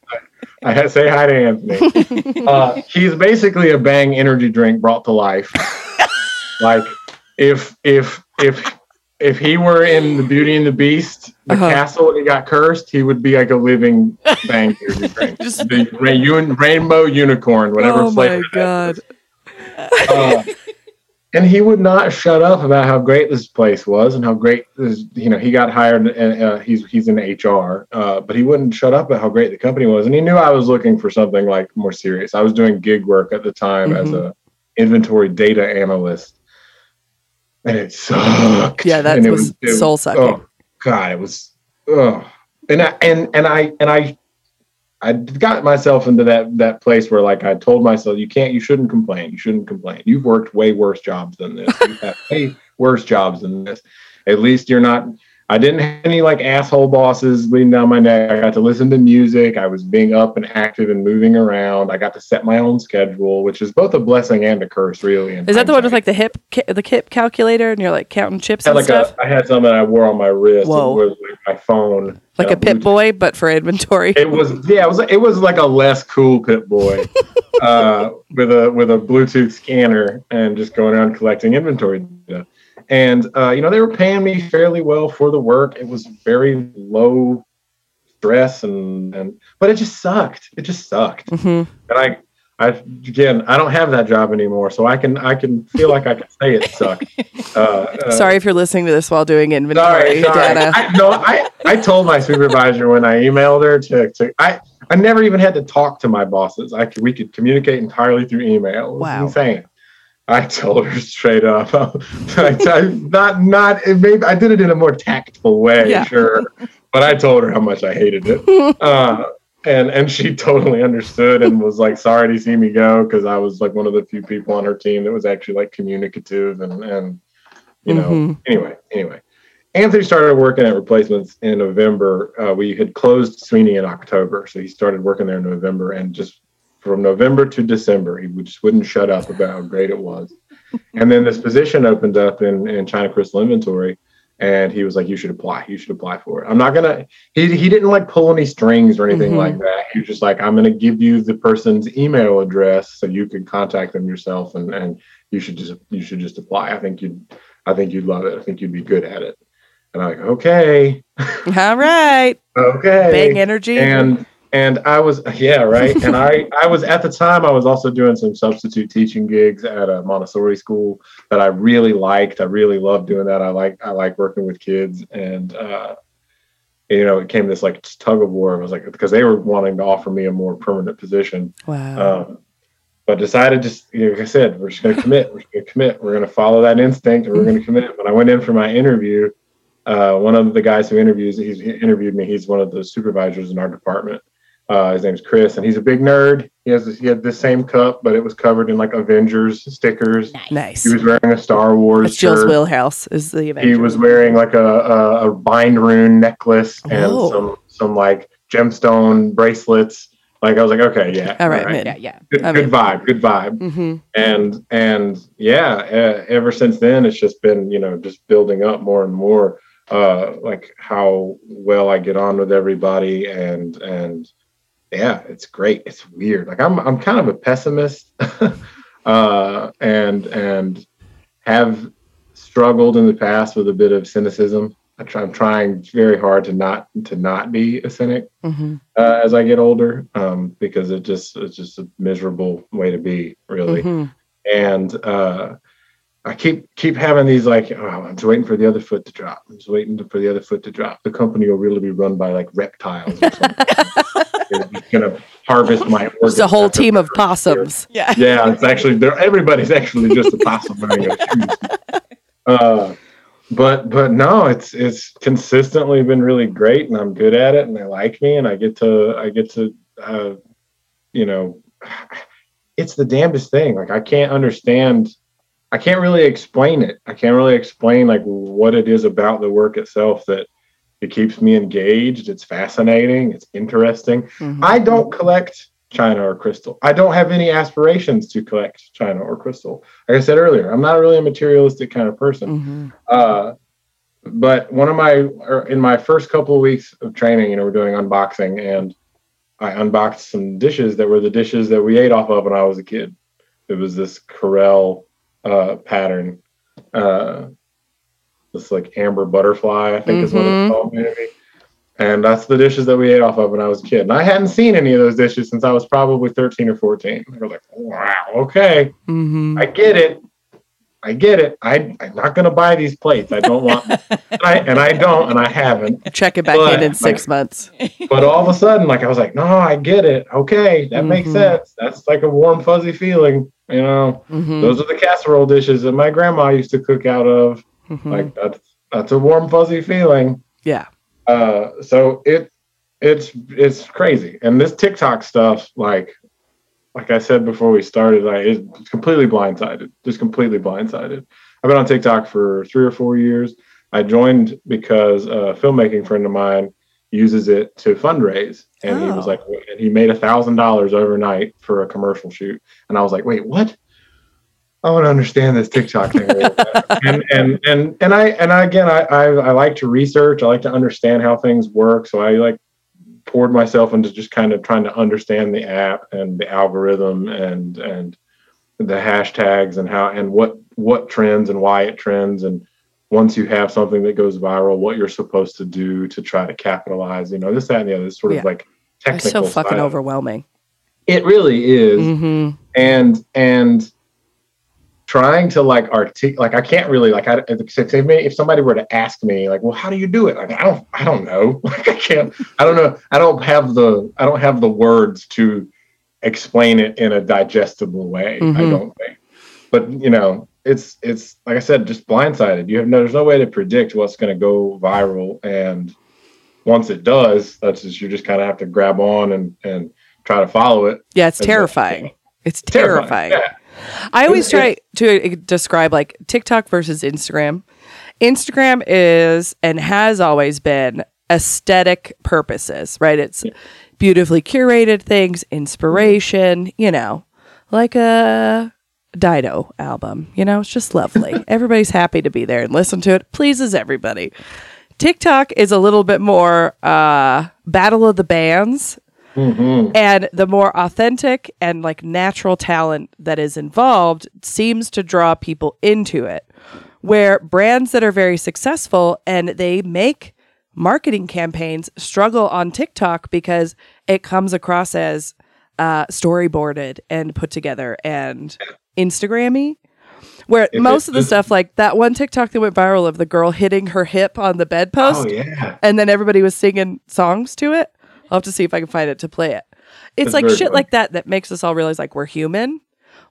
<laughs> I had- say hi to Anthony. <laughs> uh, he's basically a Bang energy drink brought to life. like if if if if he were in the Beauty and the Beast, the Uh-huh. castle, and he got cursed, he would be like a living Bang energy <laughs> drink. Just- the rainbow unicorn, whatever oh flavor. my god. And he would not shut up about how great this place was and how great this, you know he got hired and uh, he's he's in HR uh, but he wouldn't shut up about how great the company was. And he knew I was looking for something like more serious. I was doing gig work at the time as Mhm. a inventory data analyst. And it sucked. Yeah, that it was soul sucking. oh god it was oh and I and and I and I I got myself into that that place where like I told myself you can't you shouldn't complain you shouldn't complain. You've worked way worse jobs than this. You have way <laughs> worse jobs than this. At least you're not I didn't have any like asshole bosses leading down my neck. I got to listen to music. I was being up and active and moving around. I got to set my own schedule which is both a blessing and a curse really Is that the one with like the hip ca- the hip calculator and you're like counting chips I had and like stuff? a, I had something I wore on my wrist. Whoa. it was like my phone. Like uh, a Pip-Boy, but for inventory. it was yeah it was it was like a less cool Pip-Boy <laughs> uh with a with a bluetooth scanner and just going around collecting inventory data and uh you know they were paying me fairly well for the work it was very low stress and and but it just sucked it just sucked hmm and i i again i don't have that job anymore so i can i can feel like i can say it sucked <laughs> uh, uh, Sorry if you're listening to this while doing inventory Sorry, sorry. data. I, no, I, I told my supervisor when I emailed her to, to I, I never even had to talk to my bosses. I could, we could communicate entirely through email. It was Wow. insane. I told her straight up. <laughs> I, I, not not it maybe I did it in a more tactful way, Yeah. sure, but I told her how much I hated it. <laughs> Uh, and and she <laughs> totally understood and was like sorry to see me go because I was like one of the few people on her team that was actually like communicative and and you know Mhm. anyway anyway Anthony started working at replacements in November. Uh, we had closed Sweeney in October, so he started working there in November, and just from November to December, he just wouldn't shut up about how great it was. and then this position opened up in in China Crystal Inventory, and he was like, "You should apply. You should apply for it." I'm not gonna. He he didn't like pull any strings or anything Mhm. like that. He was just like, "I'm gonna give you the person's email address so you can contact them yourself, and and you should just you should just apply. I think you'd I think you'd love it. I think you'd be good at it." And I'm like, "Okay, All right. <laughs> okay." Big energy. and and I was yeah right, and I I was at the time I was also doing some substitute teaching gigs at a Montessori school that I really liked. I really loved doing that. I like I like working with kids, and uh, you know it came this like tug of war. I was like because they were wanting to offer me a more permanent position, wow. um, but decided just you know, like I said we're just going to commit. We're going to commit. We're going to follow that instinct, and we're going to commit. When I went in for my interview, uh, one of the guys who interviews he's, he interviewed me. He's one of the supervisors in our department. Uh, his name's Chris, and he's a big nerd. He has this, he had the same cup, but it was covered in like Avengers stickers. nice. He was wearing a Star Wars That's Jill's shirt. wheelhouse is the event. He was wearing like a, a, a bind rune necklace and Oh. some some like gemstone bracelets. Like I was like, okay, yeah, All right, man. Yeah, yeah. good, I good mean- vibe, good vibe hmm and and yeah uh, ever since then it's just been you know just building up more and more uh like how well i get on with everybody and and yeah it's great. It's weird. Like i'm i'm kind of a pessimist <laughs> uh and and have struggled in the past with a bit of cynicism. I try, i'm trying very hard to not to not be a cynic hmm uh, as i get older um because it just it's just a miserable way to be really. Hmm and uh, I keep keep having these like, oh, I'm just waiting for the other foot to drop. I'm just waiting for the other foot to drop. The company will really be run by like reptiles. Or something. <laughs> Just gonna harvest my. <laughs> Just a whole team of the first year. possums. Yeah. Yeah, it's actually they're, everybody's actually just a possum wearing a shoes. <laughs> Uh, but but no, it's it's consistently been really great, and I'm good at it, and they like me, and I get to I get to uh, you know, <sighs> it's the damnedest thing. Like I can't understand. I can't really explain it. I can't really explain like what it is about the work itself that It keeps me engaged. It's fascinating. It's interesting. Mhm. I don't collect china or crystal. I don't have any aspirations to collect china or crystal. Like I said earlier, I'm not really a materialistic kind of person. Mhm. Uh, but one of my or in my first couple of weeks of training, you know, we're doing unboxing, and I unboxed some dishes that were the dishes that we ate off of when I was a kid. It was this Corelle uh, pattern, uh, this like amber butterfly, I think is what it's called, maybe. And that's the dishes that we ate off of when I was a kid. And I hadn't seen any of those dishes since I was probably 13 or 14. I was like, wow, okay. Mhm. I get it. I get it. I, I'm not going to buy these plates. I don't want, and, <laughs> I, and I don't, and I haven't. Check it back But, in in six months. But all of a sudden, like I was like, no, I get it. Okay, that makes Mhm. sense. That's like a warm, fuzzy feeling. You know, Mhm. those are the casserole dishes that my grandma used to cook out of. Mhm. Like that's that's a warm, fuzzy feeling. yeah. Uh, so it it's it's crazy. And this TikTok stuff, like like I said before we started, I it's completely blindsided. Just completely blindsided. I've been on TikTok for three or four years. I joined because a filmmaking friend of mine uses it to fundraise, and he was Oh. like, and he made a thousand dollars overnight for a commercial shoot, and I was like, wait, what? I want to understand this TikTok thing. a little better. and and and and I and I, again, I, I I like to research. I like to understand how things work. So I like poured myself into just kind of trying to understand the app and the algorithm and and the hashtags and how and what what trends and why it trends and once you have something that goes viral, what you're supposed to do to try to capitalize. You know, this that and the other. This sort Yeah. of like technical. It's so fucking side. overwhelming. It really is hmm and and trying to like articulate like i can't really like i if, somebody were to ask me like well how do you do it like i don't i don't know <laughs> like i can't i don't know i don't have the i don't have the words to explain it in a digestible way i Mhm. don't think but you know it's it's like i said just blindsided you have no there's no way to predict what's going to go viral and once it does that's just you just kind of have to grab on and and try to follow it Yeah, it's terrifying. It's terrifying. yeah. I always try to uh, describe like TikTok versus Instagram. Instagram is and has always been aesthetic purposes, right? It's beautifully curated things, inspiration, you know, like a Dido album. You know, it's just lovely. <laughs> Everybody's happy to be there and listen to it. Pleases everybody. TikTok is a little bit more uh, battle of the bands Mhm. and the more authentic and like natural talent that is involved seems to draw people into it where brands that are very successful and they make marketing campaigns struggle on TikTok because it comes across as uh, storyboarded and put together and Instagrammy. Where If most it of the stuff, like that one TikTok that went viral of the girl hitting her hip on the bedpost, oh yeah and then everybody was singing songs to it. I'll have to see if I can find it to play it. It's That's like shit funny. like that that makes us all realize like we're human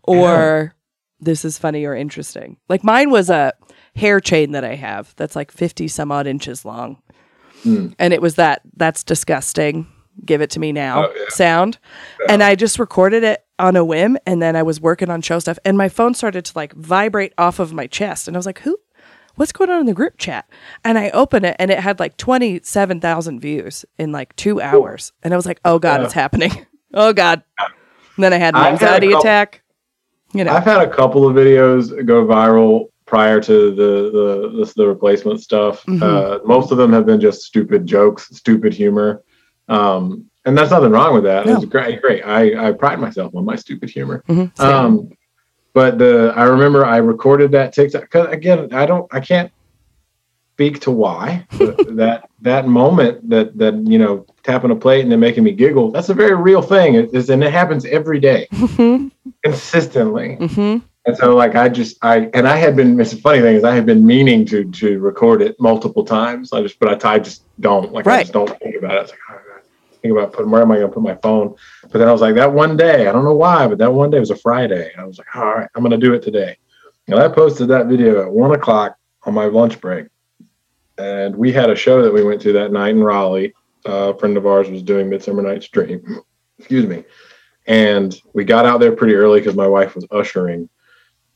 or this is funny or interesting. Like mine was a hair chain that I have that's like 50 some odd inches long. Hmm. And it was that that's disgusting. Give it to me now Oh, yeah. sound. And I just recorded it on a whim and then I was working on show stuff and my phone started to like vibrate off of my chest and I was like, "Who what's going on in the group chat? And I open it and it had like 27,000 views in like two hours. And I was like, oh God, Yeah. it's happening. <laughs> Oh God. And then I had an I've had anxiety couple- attack. You know, I've had a couple of videos go viral prior to the the the, the replacement stuff. Mhm. Uh, most of them have been just stupid jokes, stupid humor, um, and there's nothing wrong with that. No. It's great, great. I I pride myself on my stupid humor. Mhm. Um, but the I remember I recorded that TikTok because again I don't I can't speak to why <laughs> that that moment that that you know tapping a plate and then making me giggle that's a very real thing it is and it happens every day Mhm, consistently mhm. and so like I just I and I had been it's the funny thing is I had been meaning to to record it multiple times. I just but I, I just don't like I just don't think about it. It's like oh, God. Think about putting where am I gonna put my phone? But then I was like that one day, I don't know why, but that one day was a Friday. I was like, all right, I'm gonna do it today. And I posted that video at one o'clock on my lunch break. And we had a show that we went to that night in Raleigh. Uh, a friend of ours was doing Midsummer Night's Dream. <laughs> Excuse me. And we got out there pretty early because my wife was ushering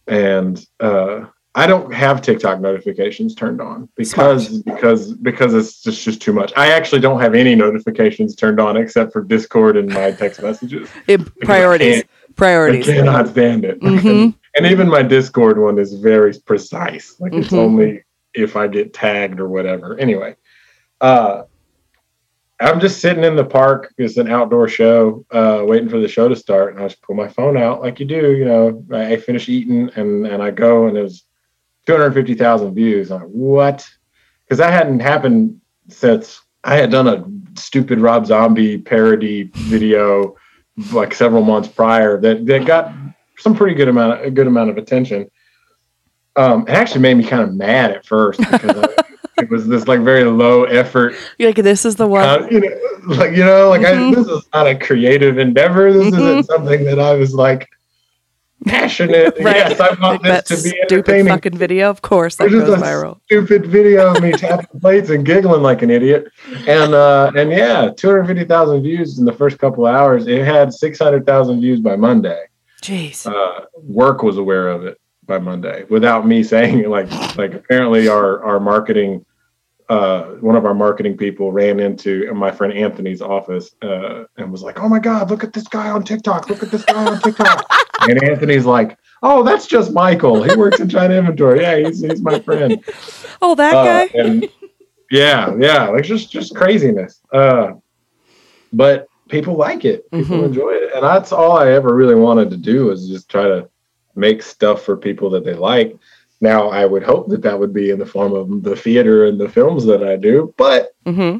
and uh, I don't have TikTok notifications turned on because because because it's just just too much. I actually don't have any notifications turned on except for Discord and my text <laughs> messages. It, priorities. can't- Priorities. I cannot stand it. Mhm. And even my Discord one is very precise. Like it's Mhm. only if I get tagged or whatever. Anyway, uh, I'm just sitting in the park. It's an outdoor show, uh, waiting for the show to start. And I just pull my phone out like you do. You know, I, I finish eating and, and I go and there's 250,000 views. I'm like, what? Because that hadn't happened since I had done a stupid Rob Zombie parody video like several months prior that, that got some pretty good amount a good amount of attention. Um, it actually made me kind of mad at first because I, it was this like very low effort, You're like, this is the one. uh, you know, like you know, like Mhm. I, this is not a creative endeavor. This Mhm. isn't something that I was like passionate. Right. <laughs> Yes, I want this to be stupid fucking video. Of course, that There's goes viral. Stupid video of me tapping <laughs> plates and giggling like an idiot, and uh, and yeah, two hundred fifty thousand views in the first couple of hours. It had six hundred thousand views by Monday. Jeez. Uh, work was aware of it by Monday without me saying it. Like like apparently our our marketing. Uh, one of our marketing people ran into my friend Anthony's office uh, and was like, "Oh my God, look at this guy on TikTok! Look at this guy on TikTok!" <laughs> and Anthony's like, "Oh, that's just Michael. He works in China inventory. Yeah, he's he's my friend." <laughs> oh, that Uh, guy. and yeah, yeah, like just just craziness. Uh, but people like it. People Mhm. enjoy it, and that's all I ever really wanted to do was just try to make stuff for people that they like. Now, I would hope that that would be in the form of the theater and the films that I do, but hmm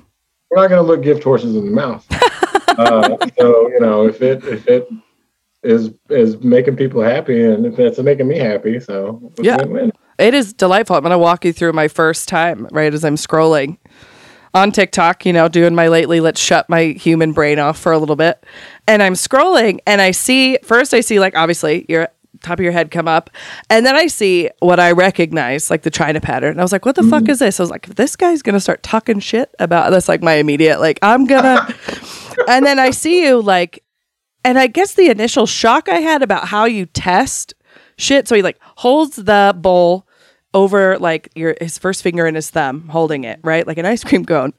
we're not going to look gift horses in the mouth. <laughs> uh, so you know, if it if it is is making people happy, and if it's making me happy, so Yeah. win-win. It is delightful. I'm going to walk you through my first time, right, as I'm scrolling on TikTok, you know, doing my lately, let's shut my human brain off for a little bit. And I'm scrolling and I see, first, I see, like, obviously, your top of your head come up. And then I see what I recognize, like the China pattern. And I was like, what the fuck mm. is this? I was like, this guy's going to start talking shit about this. Like, my immediate, like, I'm going <laughs> to. and then I see you, like, and I guess the initial shock I had about how you test shit. So he like holds the bowl over like your his first finger and his thumb, holding it right like an ice cream cone,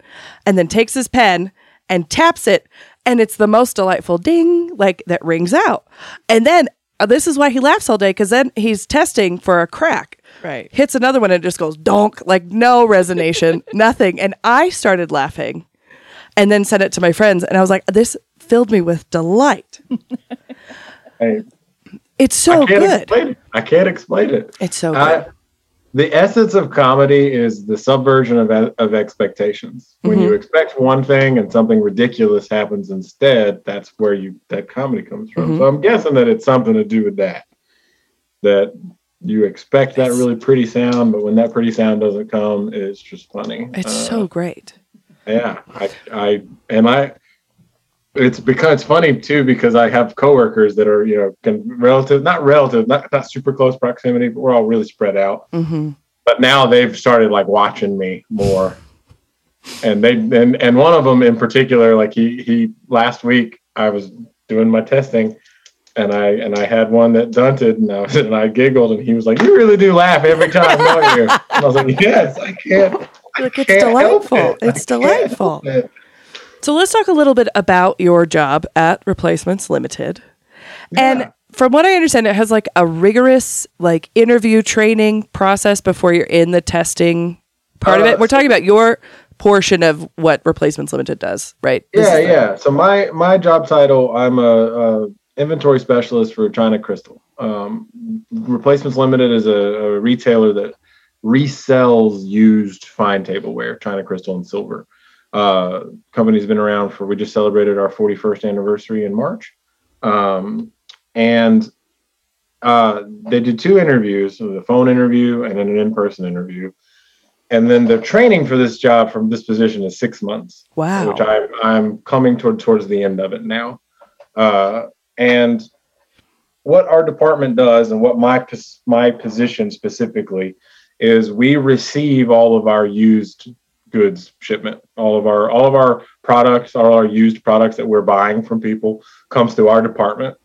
and then takes his pen and taps it, and it's the most delightful ding like that rings out. And then Uh, this is why he laughs all day because then he's testing for a crack. Right. Hits another one and it just goes donk, like no resonation, <laughs> nothing. And I started laughing and then sent it to my friends. And I was like, this filled me with delight. <laughs> Hey, It's so I good. I can't explain it. It's so good. The essence of comedy is the subversion of, of expectations. When Mm-hmm. you expect one thing and something ridiculous happens instead, that's where you that comedy comes from. Mm-hmm. So I'm guessing that it's something to do with that. That you expect that really pretty sound, but when that pretty sound doesn't come, it's just funny. it's Uh, so great. yeah, I, I, and I, it's because it's funny too because I have coworkers that are you know can relative, not relative, not not super close proximity, but we're all really spread out. hmm But now they've started like watching me more, and they and and one of them in particular, like he he last week I was doing my testing. And I and I had one that dunted, and I was, <laughs> and I giggled, and he was like, "You really do laugh every time, don't you?" And I was like, "Yes, I can't." I Like, it's delightful. it. It's I can't delightful. So let's talk a little bit about your job at Replacements Limited. Yeah. And from what I understand, it has like a rigorous like interview training process before you're in the testing part of Uh, it. We're talking about your portion of what Replacements Limited does, right? This yeah yeah so my my job title i'm a, a inventory specialist for china crystal um, replacements limited is a, a retailer that resells used fine tableware china crystal and silver uh, company's been around for we just celebrated our 41st anniversary in march um, and uh, they did two interviews so a phone interview and then an in-person interview and then the training for this job from this position is six months Wow. which I'm I'm coming toward towards the end of it now. Uh, and what our department does, and what my my position specifically, is we receive all of our used goods shipment. All of our all of our products, all our used products that we're buying from people, comes through our department.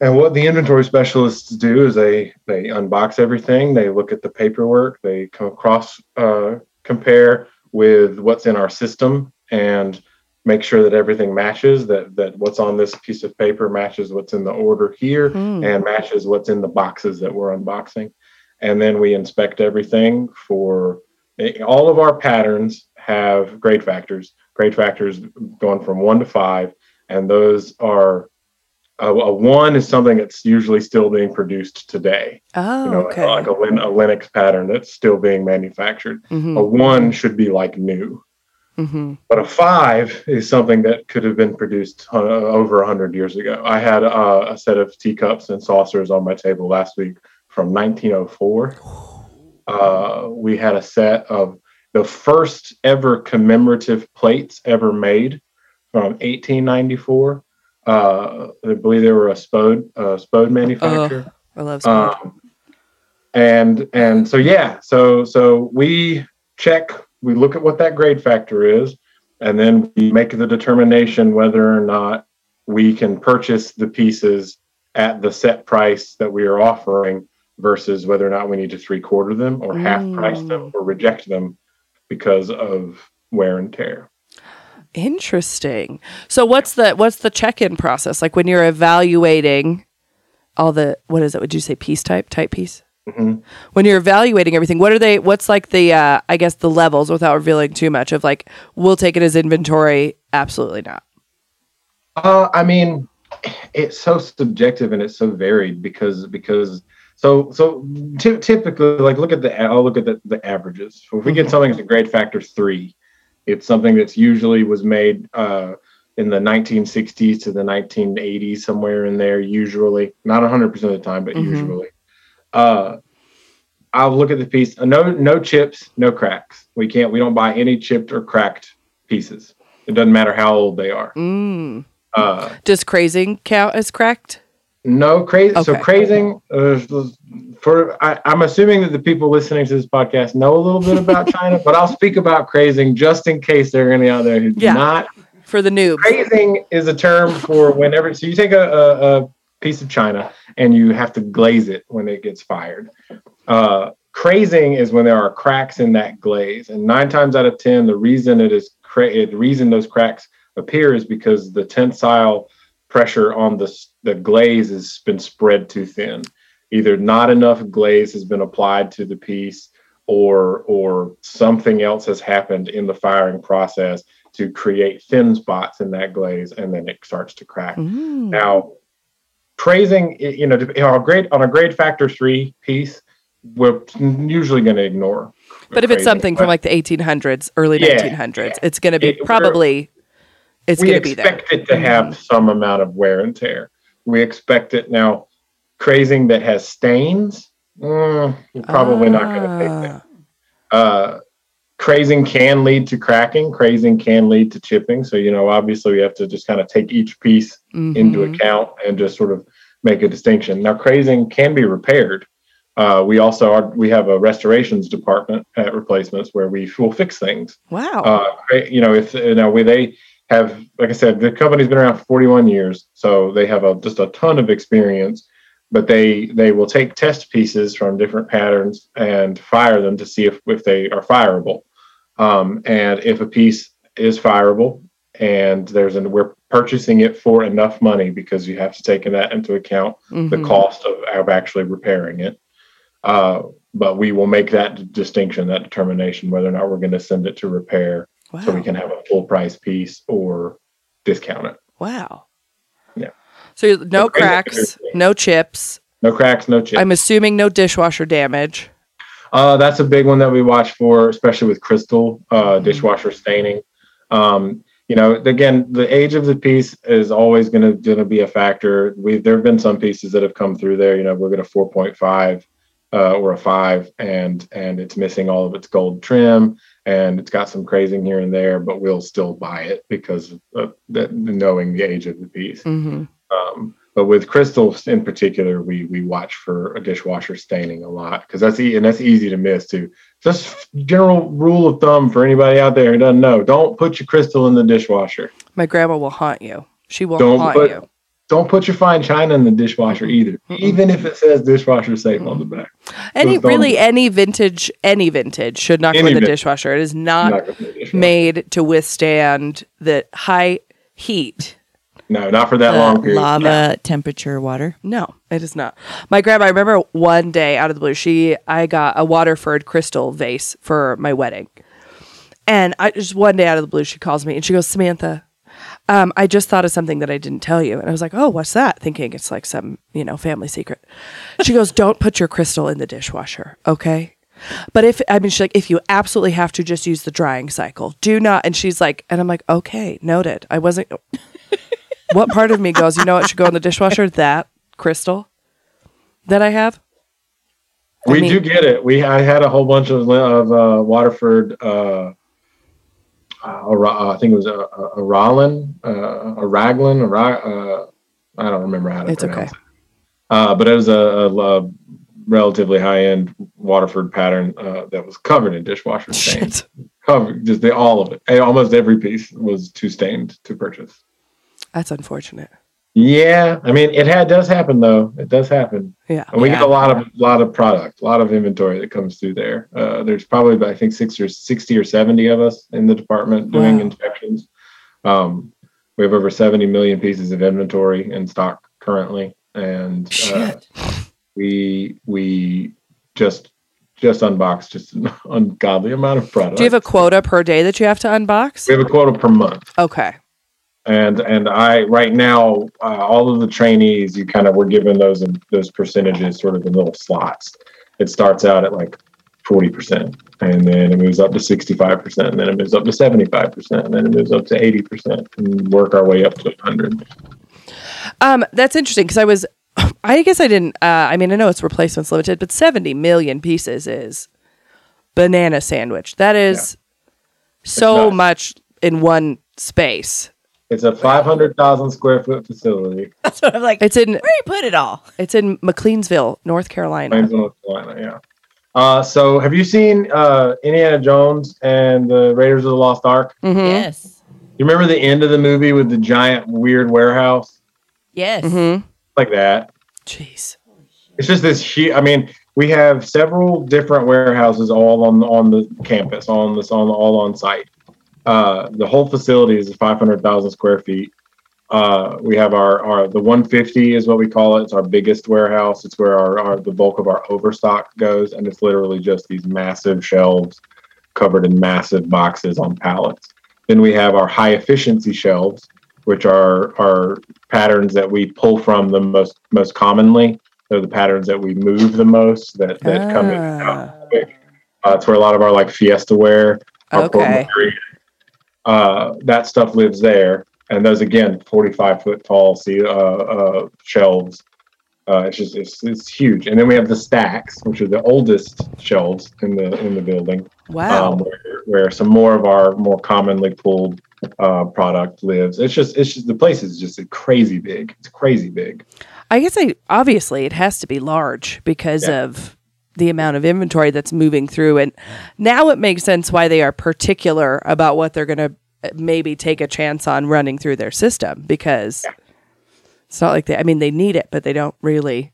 And what the inventory specialists do is they they unbox everything, they look at the paperwork, they come across uh, compare with what's in our system and make sure that everything matches that that what's on this piece of paper matches what's in the order here Hmm. and matches what's in the boxes that we're unboxing and then we inspect everything for all of our patterns have grade factors grade factors going from 1 to 5 and those are a, a 1 is something that's usually still being produced today Oh, you know okay. like a, a Lenox pattern that's still being manufactured Mhm, a 1 should be like new mhm. but a five is something that could have been produced uh, over 100 years ago. I had uh, a set of teacups and saucers on my table last week from 1904. <sighs> <sighs> Uh, we had a set of the first ever commemorative plates ever made from 1894. Uh, I believe they were a Spode, uh, Spode manufacturer I love sport. um, and and so yeah so so we check we look at what that grade factor is and then we make the determination whether or not we can purchase the pieces at the set price that we are offering versus whether or not we need to three quarter them or half price them or reject them because of wear and tear Interesting. So what's the what's the check-in process like when you're evaluating all the what is it? Would you say piece type type piece? Mhm. When you're evaluating everything, what are they? What's like the uh, I guess the levels without revealing too much of like we'll take it as inventory? Absolutely not. Uh, I mean, it's so subjective and it's so varied because because so so ty- typically like look at the I'll look at the, the averages. So if we get something that's a grade factor three, it's something that's usually was made uh, in the 1960s to the 1980s somewhere in there. Usually, not 100 percent of the time, but Mhm. usually. Uh, I'll look at the piece. No no chips, no cracks. We can't. We don't buy any chipped or cracked pieces. It doesn't matter how old they are. Mm. Uh, Does crazing count as cracked? No, crazy. So crazing. Uh, for I, I'm assuming that the people listening to this podcast know a little bit about <laughs> China, but I'll speak about crazing just in case there are any out there who do Yeah. not. For the noobs. Crazing is a term for whenever. So you take a, a, a piece of china and you have to glaze it when it gets fired. Uh, crazing is when there are cracks in that glaze, and nine times out of ten, the reason it is cra- the reason those cracks appear is because the tensile pressure on the the glaze has been spread too thin. Either not enough glaze has been applied to the piece, or or something else has happened in the firing process to create thin spots in that glaze, and then it starts to crack. Mm. Now, crazing, you know, on a grade on a grade factor three piece, we're usually going to ignore. But if it's something from like the 1800s, early Yeah, 1900s, it's going to be It- probably it's going to be there. Mm-hmm. expect it to have some amount of wear and tear. We expect it now. Crazing that has stains, mm, you're probably not going to take that. Ah. uh, crazing can lead to cracking crazing can lead to chipping so you know obviously we have to just kind of take each piece into Mhm. account and just sort of make a distinction now crazing can be repaired uh, we also are we have a restorations department at replacements where we will fix things Wow. uh, you know if you know where they have like i said the company's been around for 41 years so they have a, just a ton of experience but they they will take test pieces from different patterns and fire them to see if, if they are fireable um, and if a piece is fireable and there's an we're purchasing it for enough money because you have to take that into account the Mhm. cost of, of actually repairing it uh, but we will make that distinction that determination whether or not we're going to send it to repair wow. so we can have a full price piece or discount it. wow. Yeah. So no So cracks, no chips. No cracks, no chips. I'm assuming no dishwasher damage. uh, that's a big one that we watch for, especially with crystal uh, Mhm. dishwasher staining. Um, you know, again, the age of the piece is always going to going to be a factor. We there have been some pieces that have come through there. You know, we'll get a 4.5 uh, or a five, and and it's missing all of its gold trim, and it's got some crazing here and there, but we'll still buy it because of that, knowing the age of the piece. hmm Um, but with crystals in particular, we we watch for a dishwasher staining a lot because that's e- and that's easy to miss too. Just general rule of thumb for anybody out there who doesn't know: don't put your crystal in the dishwasher. My grandma will haunt you. She will Don't haunt put- you. Don't put your fine china in the dishwasher either, even if it says dishwasher safe on the back. Any Those don't- really any vintage any vintage should not go in the vin- dishwasher. It is not Not gonna be a dishwasher. made to withstand the high heat. No, not for that The long period. lava temperature water. No, it is not. My grandma, I remember one day out of the blue, she I got a Waterford crystal vase for my wedding. And I just one day out of the blue, she calls me and she goes, Samantha, um, I just thought of something that I didn't tell you. And I was like, Oh, what's that? Thinking it's like some, you know, family secret. She goes, Don't put your crystal in the dishwasher, okay? But if I mean she's like, if you absolutely have to just use the drying cycle, do not and she's like, and I'm like, okay, noted. I wasn't what part of me goes, you know what should go in the dishwasher? That crystal that I have. we mean- do get it. We I had a whole bunch of of uh, Waterford. Uh, uh, a I think it was a, a, a Rollin, uh, a Raglan, a Ra- uh, I don't remember how to It's pronounce okay. it. Uh, but it was a, a, relatively high end Waterford pattern uh, that was covered in dishwasher <laughs> stains. Covered, just the, all of it. And almost every piece was too stained to purchase. That's unfortunate. Yeah, I mean, it had does happen though. It does happen. Yeah. And we get a lot of lot of product, a lot of inventory that comes through there. Uh, there's probably I think six or sixty or seventy of us in the department doing Wow. inspections. Um, we have over seventy million pieces of inventory in stock currently, and uh, we we just just unboxed just an <laughs> ungodly amount of product. Do you have a quota per day that you have to unbox? we have a quota per month Okay. And and I right now uh, all of the trainees you kind of were given those those percentages sort of in little slots. It starts out at like forty percent, and then it moves up to sixty five percent, and then it moves up to seventy five percent, and then it moves up to eighty percent, and work our way up to hundred. Um, that's interesting because I was, <coughs> I guess I didn't. Uh, I mean, I know it's replacements limited, but seventy million pieces is banana sandwich. That is so much in one space. It's a five hundred thousand square foot facility, That's what I'm like. It's in Where do you put it all? it's in McLeansville, North Carolina. Plains, North Carolina. Yeah. Uh, so have you seen uh, Indiana Jones and the Raiders of the Lost Ark? Mhm. Yes. You remember the end of the movie with the giant weird warehouse Yes. Mhm. like that? Jeez. it's just this huge i mean we have several different warehouses all on on the campus on this on all on site uh the whole facility is 500000 square feet uh we have our our the 150 is what we call it it's our biggest warehouse it's where our, our the bulk of our overstock goes and it's literally just these massive shelves covered in massive boxes on pallets then we have our high efficiency shelves which are are patterns that we pull from the most most commonly they're the patterns that we move the most that that come in Ah. quick. Uh, it's where a lot of our like Fiesta wear, our Okay. Uh, that stuff lives there. And those again, forty-five foot tall see, uh, uh, shelves. Uh, it's just it's, it's huge. And then we have the stacks, which are the oldest shelves in the in the building, Wow. um, where, where some more of our more commonly pulled uh, product lives. It's just it's just the place is just crazy big. It's crazy big. I guess I obviously it has to be large because Yeah. of the amount of inventory that's moving through. And now it makes sense why they are particular about what they're going to uh, maybe take a chance on running through their system because it's not like they I mean they need it but they don't really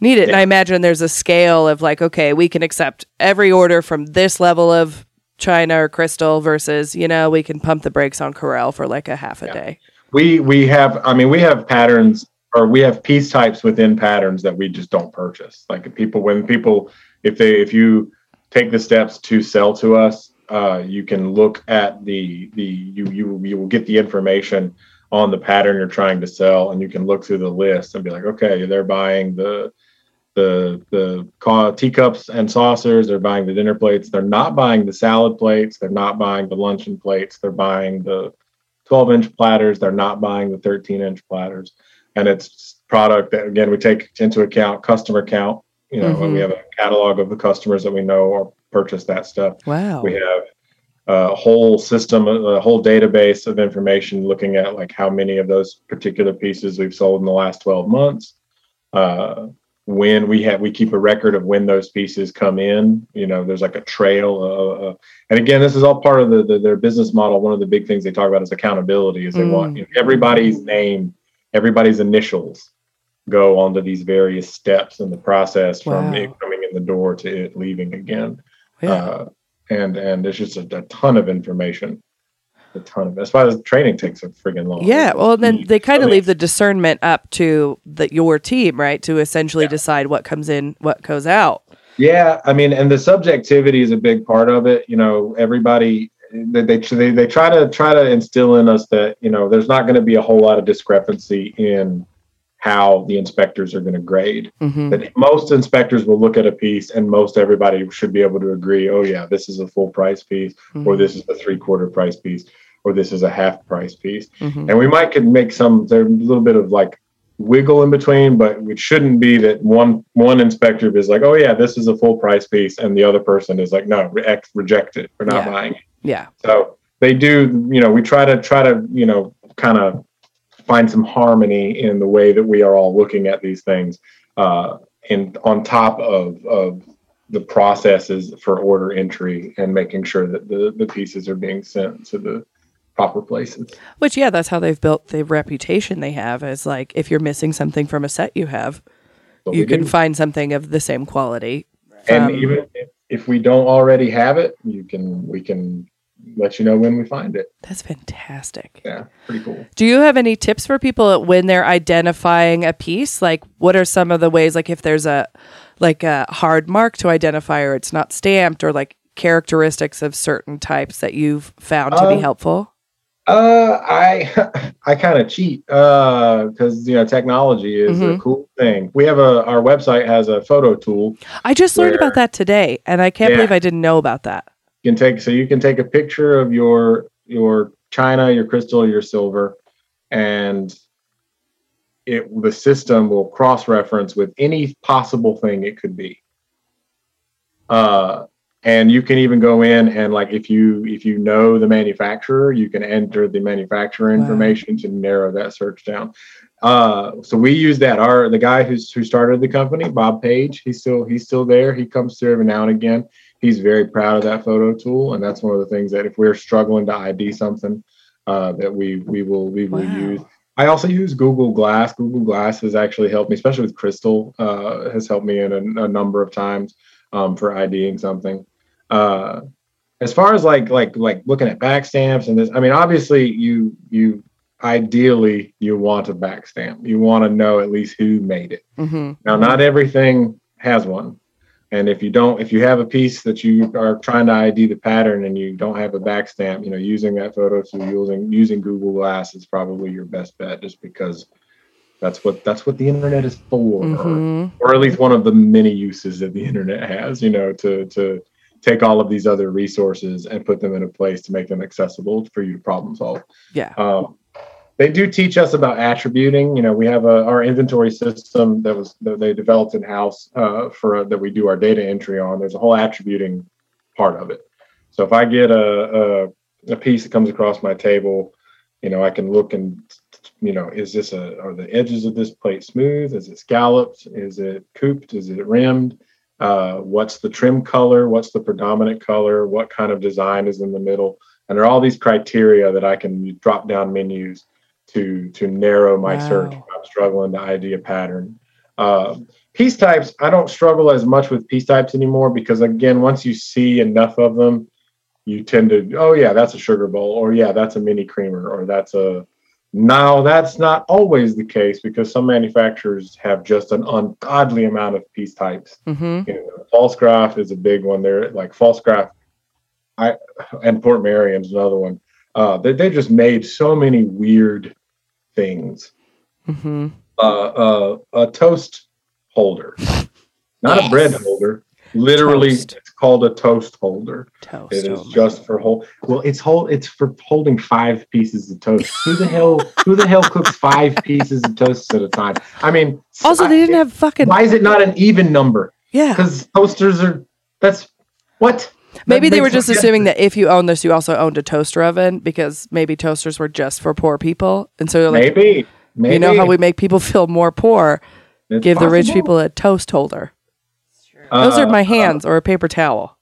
need it. And I imagine there's a scale of like okay we can accept every order from this level of China or crystal versus you know we can pump the brakes on Corelle for like a half a Yeah. day. We we have i mean we have patterns or we have piece types within patterns that we just don't purchase like people when people if they if you take the steps to sell to us uh, you can look at the the you you you will get the information on the pattern you're trying to sell and you can look through the list and be like okay they're buying the the the teacups and saucers they're buying the dinner plates they're not buying the salad plates they're not buying the luncheon plates they're buying the 12 inch platters. They're not buying the 13 inch platters. And it's product that, again, we take into account customer count. You know, and we have a catalog of the customers that we know or purchase that stuff. wow We have a whole system, a whole database of information looking at like how many of those particular pieces we've sold in the last 12 months. Uh, when we have, we keep a record of when those pieces come in. You know, there's like a trail. Uh, and again, this is all part of the, the their business model. One of the big things they talk about is accountability. Is they want Mm. you know, everybody's name everybody's initials go onto these various steps in the process from Wow. it coming in the door to it leaving again. Yeah. Uh, and and there's just a, a ton of information. A ton of that's why the training takes a friggin' long. yeah. Well, then they kind of I mean- leave the discernment up to the, your team, right? To essentially Yeah. decide what comes in, what goes out. Yeah, I mean, and the subjectivity is a big part of it. You know, everybody they they they, they try to try to instill in us that you know there's not going to be a whole lot of discrepancy in how the inspectors are going to grade. hmm That most inspectors will look at a piece, and most everybody should be able to agree. Oh yeah, this is a full price piece, Mm-hmm. or this is a three quarter price piece, or this is a half price piece. hmm And we might could make some a little bit of like wiggle in between, but it shouldn't be that one one inspector is like, oh yeah, this is a full price piece, and the other person is like, no, re- reject it, we're not Yeah. buying it. Yeah. So they do, you know, we try to try to, you know, kind of find some harmony in the way that we are all looking at these things, uh, and on top of of the processes for order entry and making sure that the the pieces are being sent to the proper places. Which, yeah, that's how they've built the reputation they have. Is like if you're missing something from a set you have, So you can do. find something of the same quality. and from- even if, if we don't already have it, you can we can let you know when we find it. that's fantastic. Yeah, pretty cool. Do you have any tips for people when they're identifying a piece? Like, what are some of the ways? Like, if there's a like a hard mark to identify, or it's not stamped, or like characteristics of certain types that you've found to be Um, helpful. Uh, I <laughs> I kind of cheat uh because you know technology is a Mhm. cool thing. We have a our website has a photo tool. I just learned about that today, and I can't Yeah. believe I didn't know about that. You can take so you can take a picture of your your china, your crystal, your silver, and it the system will cross reference with any possible thing it could be. Uh, and you can even go in and like if you if you know the manufacturer, you can enter the manufacturer Wow. information to narrow that search down. Uh, so we use that. Our the guy who's who started the company, Bob Page, he's still he's still there. He comes through every now and again. He's very proud of that photo tool, and that's one of the things that if we're struggling to ID something, uh, that we we will we will Wow. use. I also use Google Glass. Google Glass has actually helped me, especially with Crystal. Uh, has helped me in a, a number of times um, for IDing something. Uh, as far as like like like looking at back stamps and this, I mean, obviously you you ideally you want a back stamp. You want to know at least who made it. hmm Now, not everything has one. And if you don't, if you have a piece that you are trying to ID the pattern and you don't have a back stamp, you know, using that photo tool, using using Google Glass is probably your best bet, just because that's what that's what the internet is for, hmm or at least one of the many uses that the internet has. You know, to to take all of these other resources and put them in a place to make them accessible for you to problem solve. Yeah. Um, they do teach us about attributing. You know, we have a, our inventory system that was that they developed in house uh, for that we do our data entry on. There's a whole attributing part of it. So if I get a, a a piece that comes across my table, you know, I can look and you know, is this a are the edges of this plate smooth? Is it scalloped? Is it cooped? Is it rimmed? Uh, what's the trim color? What's the predominant color? What kind of design is in the middle? And there are all these criteria that I can drop down menus to to narrow my search Wow. if I'm struggling to ID a pattern. Um, piece types, I don't struggle as much with piece types anymore because again, once you see enough of them, you tend to, oh yeah, that's a sugar bowl, or yeah, that's a mini creamer, or that's a now that's not always the case because some manufacturers have just an ungodly amount of piece types. hmm You know, false graph is a big one. They're like false graph, I and Portmeirion's another one. Uh, they they just made so many weird things. hmm Uh, uh, a toast holder, not a bread holder. Literally, Toast. it's called a toast holder. Toast. It is oh just God. for hold. Well, it's hold. It's for holding five pieces of toast. Who the hell? Who the hell cooks five <laughs> pieces of toast at a time? I mean, Also, they didn't have fucking. Why is it not an even number? Yeah. Because toasters are. That's what. Maybe they were just assuming that if you own this, you also owned a toaster oven because maybe toasters were just for poor people. And so, they're like, maybe. Maybe. you know how we make people feel more poor? It's Give the rich people a toast holder. Those are Uh, my hands or a paper towel.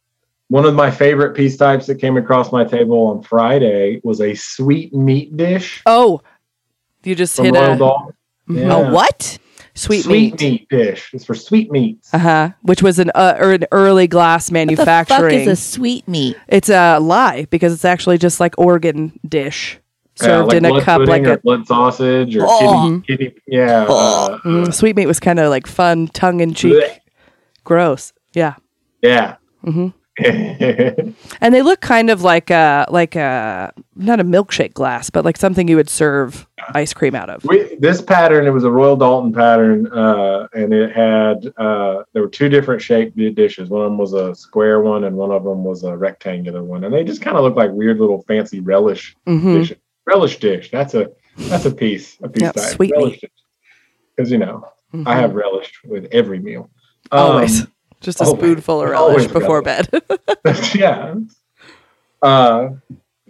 One of my favorite piece types that came across my table on Friday was a sweet meat dish Oh, you just hit Royal a. Dog. A what? Sweet, sweet meat. meat dish. It's for sweet meats. Uh huh. Which was an uh, or an early glass What the fuck is a sweet meat? it's a lie because it's actually just like organ dish Yeah, served like in a cup, like a blood sausage or Oh. kitty, kitty. Yeah. Oh. uh, Mm, sweet meat was kind of like fun, tongue in cheek, gross. Yeah. Yeah. hmm yeah. <laughs> And they look kind of like a like a not a milkshake glass, but like something you would serve ice cream out of. We, this pattern, it was a Royal Doulton pattern, uh, and it had uh, there were two different shaped dishes. One of them was a square one, and one of them was a rectangular one, and they just kind of look like weird little fancy relish hmm dishes. Relish dish. That's a that's a piece. A piece. Yep, sweet relish Because you know I have relish with every meal. Um, always just a always. spoonful of relish before bed. <laughs> <laughs> yeah. Uh,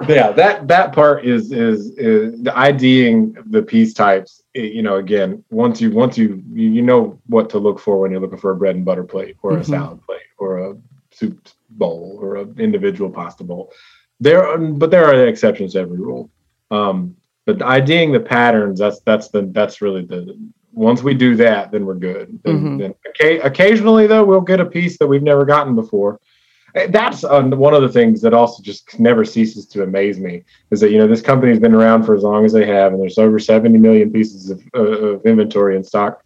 yeah, that that part is is is the IDing the piece types. eh, You know, again, once you once you you know what to look for when you're looking for a bread and butter plate or a Mhm. salad plate or a soup bowl or an individual pasta bowl. There, are, but there are exceptions to every rule. Um, but IDing the patterns that's that's the that's really the once we do that, then we're good. Then, Mhm. then occa- occasionally, though, we'll get a piece that we've never gotten before. Eh, That's uh, one of the things that also just never ceases to amaze me is that you know this company's been around for as long as they have, and there's over 70 million pieces of, uh, of inventory in stock.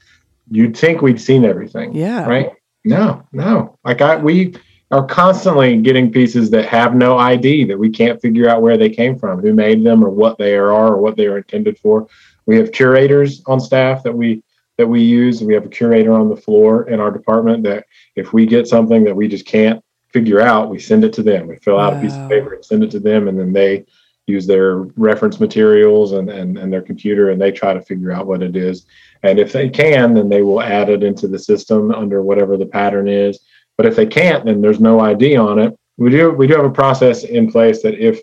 You'd think we'd seen everything, yeah. right? No, no. Like I, we are constantly getting pieces that have no ID that we can't figure out where they came from, who made them, or what they are, or what they are intended for. We have curators on staff that we that we use. We have a curator on the floor in our department that if we get something that we just can't figure out, we send it to them. We fill out a piece of paper and send it to them, and then they use their reference materials and, and, and their computer and they try to figure out what it is. And if they can, then they will add it into the system under whatever the pattern is. But if they can't, then there's no ID on it. We do we do have a process in place that if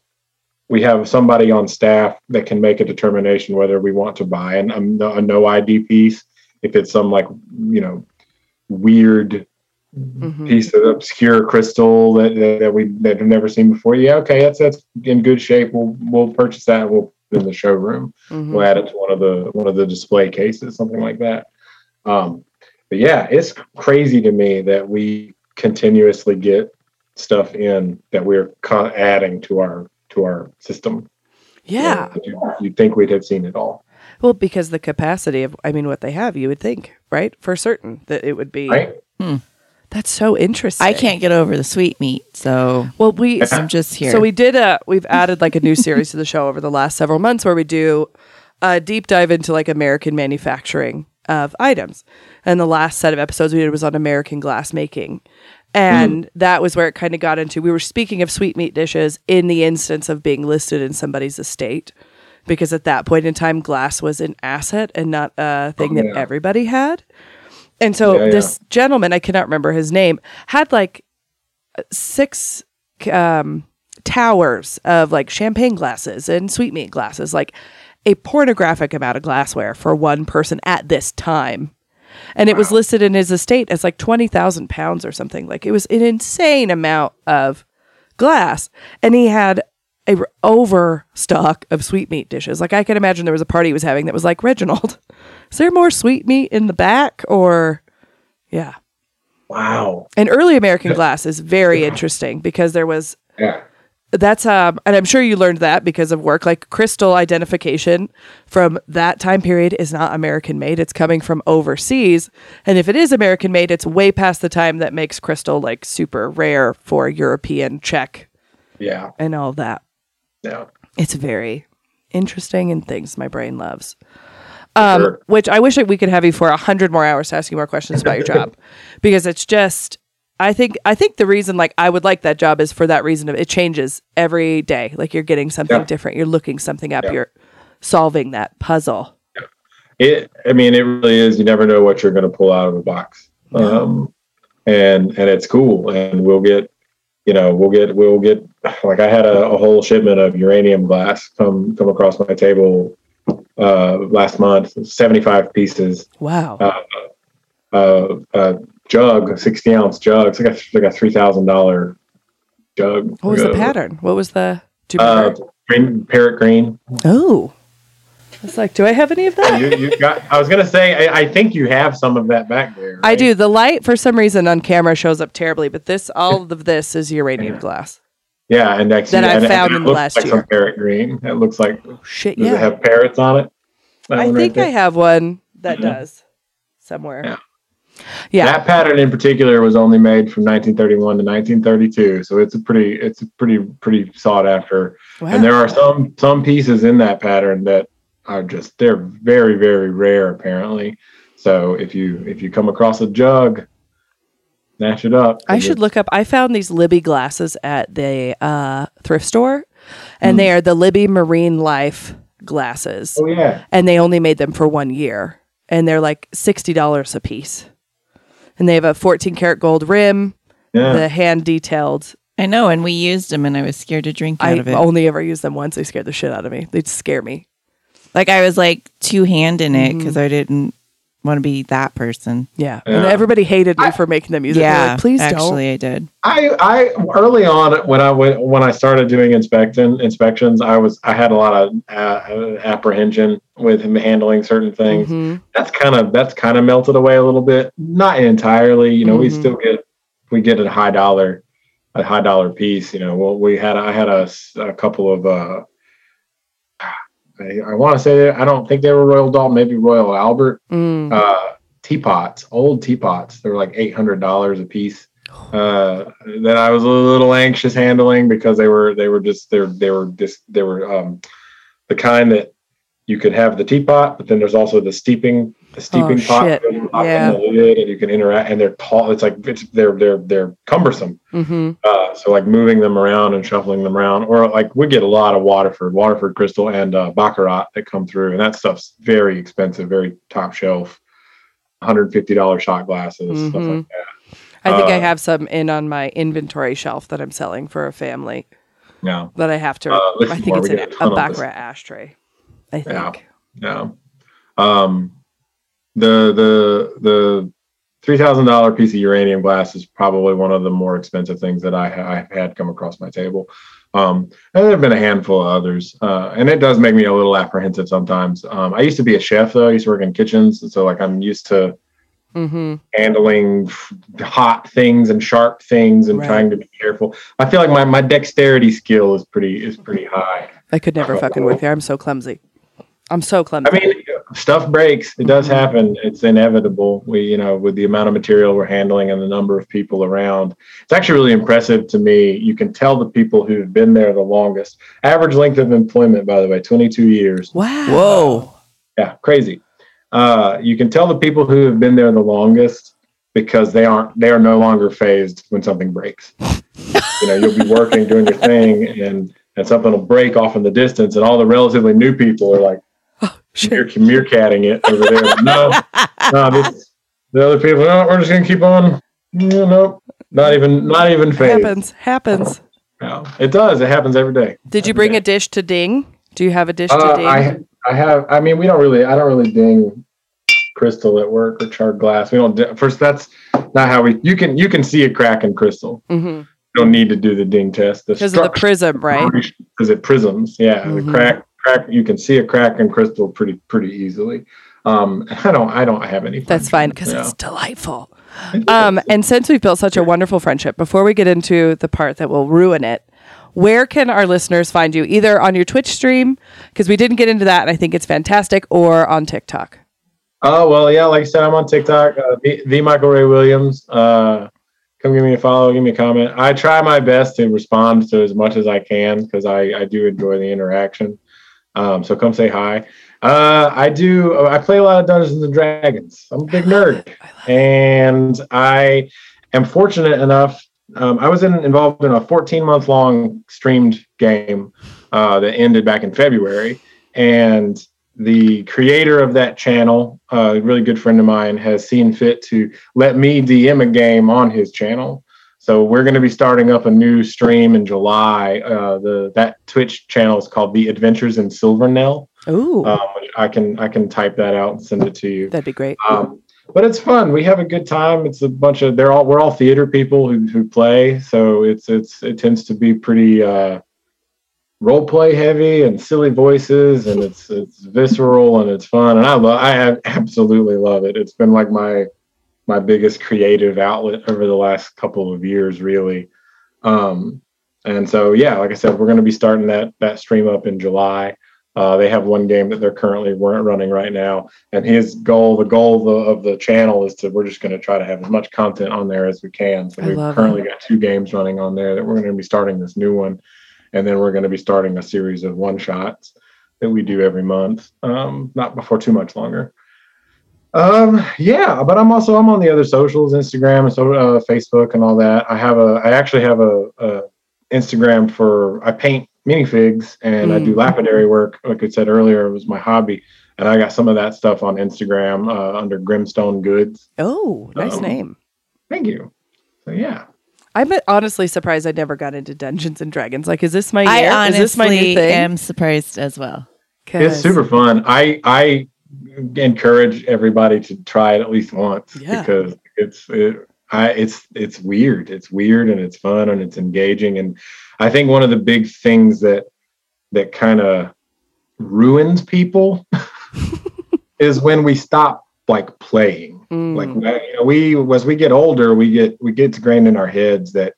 we have somebody on staff that can make a determination whether we want to buy an, a no ID piece, if it's some like you know weird Mhm. piece of obscure crystal that, that, we that have never seen before. Yeah, okay, that's that's in good shape. We'll we'll purchase that. And we'll put it in the showroom. Mhm. We'll add it to one of the one of the display cases, something like that. Um, but yeah, it's crazy to me that we continuously get stuff in that we're adding to our to our system. Yeah. you, you'd think we'd have seen it all, Well, because the capacity of, I mean, what they have, you would think, right? For certain that it would be. right? Hmm. That's so interesting. I can't get over the sweet meat, so Well, we I'm just here. So we did a we've added like a new series to the show over the last several months where we do a deep dive into like American manufacturing of items. And the last set of episodes we did was on American glass making. And that was where it kind of got into we were speaking of sweetmeat dishes in the instance of being listed in somebody's estate. Because at that point in time, glass was an asset and not a thing Oh, that everybody had. And so Yeah, yeah. this gentleman, I cannot remember his name, had like six um, towers of like champagne glasses and sweetmeat glasses, like a pornographic amount of glassware for one person at this time. And it was listed in his estate as like 20,000 pounds or something. Like it was an insane amount of glass. And he had a r- overstock of sweetmeat dishes. Like I can imagine there was a party he was having that was like, Reginald, <laughs> is there more sweetmeat in the back? Or, yeah. Wow. And early American glass is very interesting because there was Yeah. That's um and I'm sure you learned that because of work like crystal identification from that time period is not American made it's coming from overseas and if it is American made it's way past the time that makes crystal like super rare for European Czech Yeah. and all that Yeah. it's very interesting and things my brain loves um, Sure. which I wish that we could have you for a hundred more hours to ask you more questions about your job, <laughs> because it's just. I think I think the reason like I would like that job is for that reason of it changes every day. Like you're getting something Yeah. different, you're looking something up, Yeah. you're solving that puzzle. It. I mean, it really is. You never know what you're going to pull out of a box. Um, and and it's cool. And we'll get, you know, we'll get we'll get like I had a, a whole shipment of uranium glass come come across my table uh, last month, seventy five pieces. Wow. Uh, uh, uh, jug, a sixty ounce jug. It's like a like a three thousand dollar jug. what was the pattern? What was the? Uh, green, parrot green. oh, It's like, do I have any of that? you, you got. I was gonna say. I, I think you have some of that back there. I do. The light for some reason on camera shows up terribly, but this all of this is uranium glass. Yeah, and next That I found it in the last like year. Some parrot green. It looks like. Does Shit, it yeah. have parrots on it? That I one right think I have one that Mhm. does somewhere. Yeah. Yeah. That pattern in particular was only made from 1931 to 1932, so it's a pretty, it's a pretty, pretty sought after. Wow. And there are some some pieces in that pattern that are just they're very very rare apparently. So if you if you come across a jug, snatch it up. I should look up. I found these Libbey glasses at the uh, thrift store, and Hmm. they are the Libbey Marine Life glasses, Oh yeah, and they only made them for one year, and they're like sixty dollars a piece, and they have a fourteen karat gold rim, yeah. the hand detailed. I know, and we used them, and I was scared to drink out I of it. only ever used them once. They scared the shit out of me. They'd scare me. Like I was like two hand in Mm-hmm. it because I didn't want to be that person. Yeah, and everybody hated me for making them use it. Yeah, like, please don't. actually, I did. I, I early on when I went when I started doing inspection inspections, I was I had a lot of uh, apprehension with him handling certain things. Mhm. That's kind of that's kind of melted away a little bit, not entirely. You know, we Mhm. still get we get a high dollar a high dollar piece. You know, well we had I had a couple of uh, I, I want to say that I don't think they were Royal Doulton, maybe Royal Albert Mm. uh, teapots, old teapots. They were like eight hundred dollars a piece. <sighs> Uh, that I was a little anxious handling because they were they were just they were they were just they were um, the kind that you could have the teapot, but then there's also the steeping the steeping Oh, pot you Yeah. in the lid and you can interact and they're tall. It's like it's they're they're they're cumbersome. hmm Uh, so like moving them around and shuffling them around, or like we get a lot of Waterford, Waterford crystal, and uh, baccarat that come through, and that stuff's very expensive, very top shelf, hundred fifty dollars shot glasses, stuff Mhm. like that. I think I Uh, have some in on my inventory shelf that I'm selling for a family Yeah, that I have to. Uh, I think more, it's get a a, ton of this. baccarat ashtray. I think. Yeah. yeah. Um, the the the three thousand dollar piece of uranium glass is probably one of the more expensive things that I ha- I've had come across my table. Um, and there have been a handful of others, uh, and it does make me a little apprehensive sometimes. Um, I used to be a chef though; I used to work in kitchens, and so like I'm used to Mm-hmm. handling f- hot things and sharp things and Right. trying to be careful. I feel like my, my dexterity skill is pretty is pretty high. I could never fucking work there. I'm so clumsy. I'm so clumsy. I mean, stuff breaks. It does happen. It's inevitable. We, you know, with the amount of material we're handling and the number of people around, it's actually really impressive to me. You can tell the people who've been there the longest. Average length of employment, by the way, 22 years. wow. Whoa. Yeah, crazy. Uh, you can tell the people who have been there the longest because they aren't. They are no longer fazed when something breaks. <laughs> you know, you'll be working, doing your thing, and and something will break off in the distance, and all the relatively new people are like Shit. meerk- meerkatting it over there. <laughs> no, no, this, the other people. No, we're just gonna keep on. No, nope, not even, not even fazed. Happens. Happens. No, it does. It happens every day. Did you bring day. a dish to ding? Do you have a dish to Uh, ding? I I have. I mean, we don't really. I don't really ding crystal at work or charred glass. We don't. di- First, that's not how we. You can you can see a crack in crystal. mm-hmm. You don't need to do the ding test. Because of the prism, right? Because it prisms. Yeah, Mhm. the crack crack. You can see a crack in crystal pretty pretty easily. Um, <laughs> I don't. I don't have any. That's fine because Yeah. it's delightful. Um, and since we've built such a wonderful friendship, before we get into the part that will ruin it, where can our listeners find you? Either on your Twitch stream, because we didn't get into that, and I think it's fantastic, or on TikTok. Oh well, yeah. Like I said, I'm on TikTok. Uh, the, the Michael Ray Williams. Uh, come give me a follow. Give me a comment. I try my best to respond to as much as I can because I I do enjoy the interaction. Um, so come say hi. Uh, I do. I play a lot of Dungeons and Dragons. I'm a big nerd, and I am fortunate enough. Um, I was in, involved in a 14 month long streamed game uh, that ended back in February, and the creator of that channel, a really good friend of mine, has seen fit to let me DM a game on his channel. So we're going to be starting up a new stream in July. Uh, the that Twitch channel is called The Adventures in Silvernell. Ooh, Um, I can I can type that out and send it to you. that'd be great. Um, but it's fun. We have a good time. It's a bunch of they're all we're all theater people who, who play, so it's it's it tends to be pretty uh, role play heavy and silly voices, and it's it's visceral and it's fun, and I love I <laughs> absolutely love it. It's been like my my biggest creative outlet over the last couple of years, really. Um, and so, yeah, like I said, we're going to be starting that that stream up in July. Uh, they have one game that they're currently weren't running right now, and his goal, the goal of the, of the channel, is to we're just going to try to have as much content on there as we can. So I we've currently got two games running on there that we're going to be starting this new one, and then we're going to be starting a series of one shots that we do every month, um, not before too much longer. Um, yeah, but I'm also I'm on the other socials, Instagram and so uh, Facebook and all that. I have a I actually have a, a Instagram for I paint minifigs and I do Mm. lapidary work. Like I said earlier, it was my hobby, and I got some of that stuff on Instagram uh, under Grimstone Goods. Oh, nice Um, name. Thank you. So yeah, I'm honestly surprised I never got into Dungeons and Dragons. Like, is this my year? I honestly is this my new thing? am surprised as well. It's super fun. I I encourage everybody to try it at least once Yeah. because it's it, I it's it's weird. It's weird and it's fun and it's engaging. And I think one of the big things that that kind of ruins people <laughs> is when we stop like playing. Mm. Like you know, we as we get older, we get we get ingrained in our heads that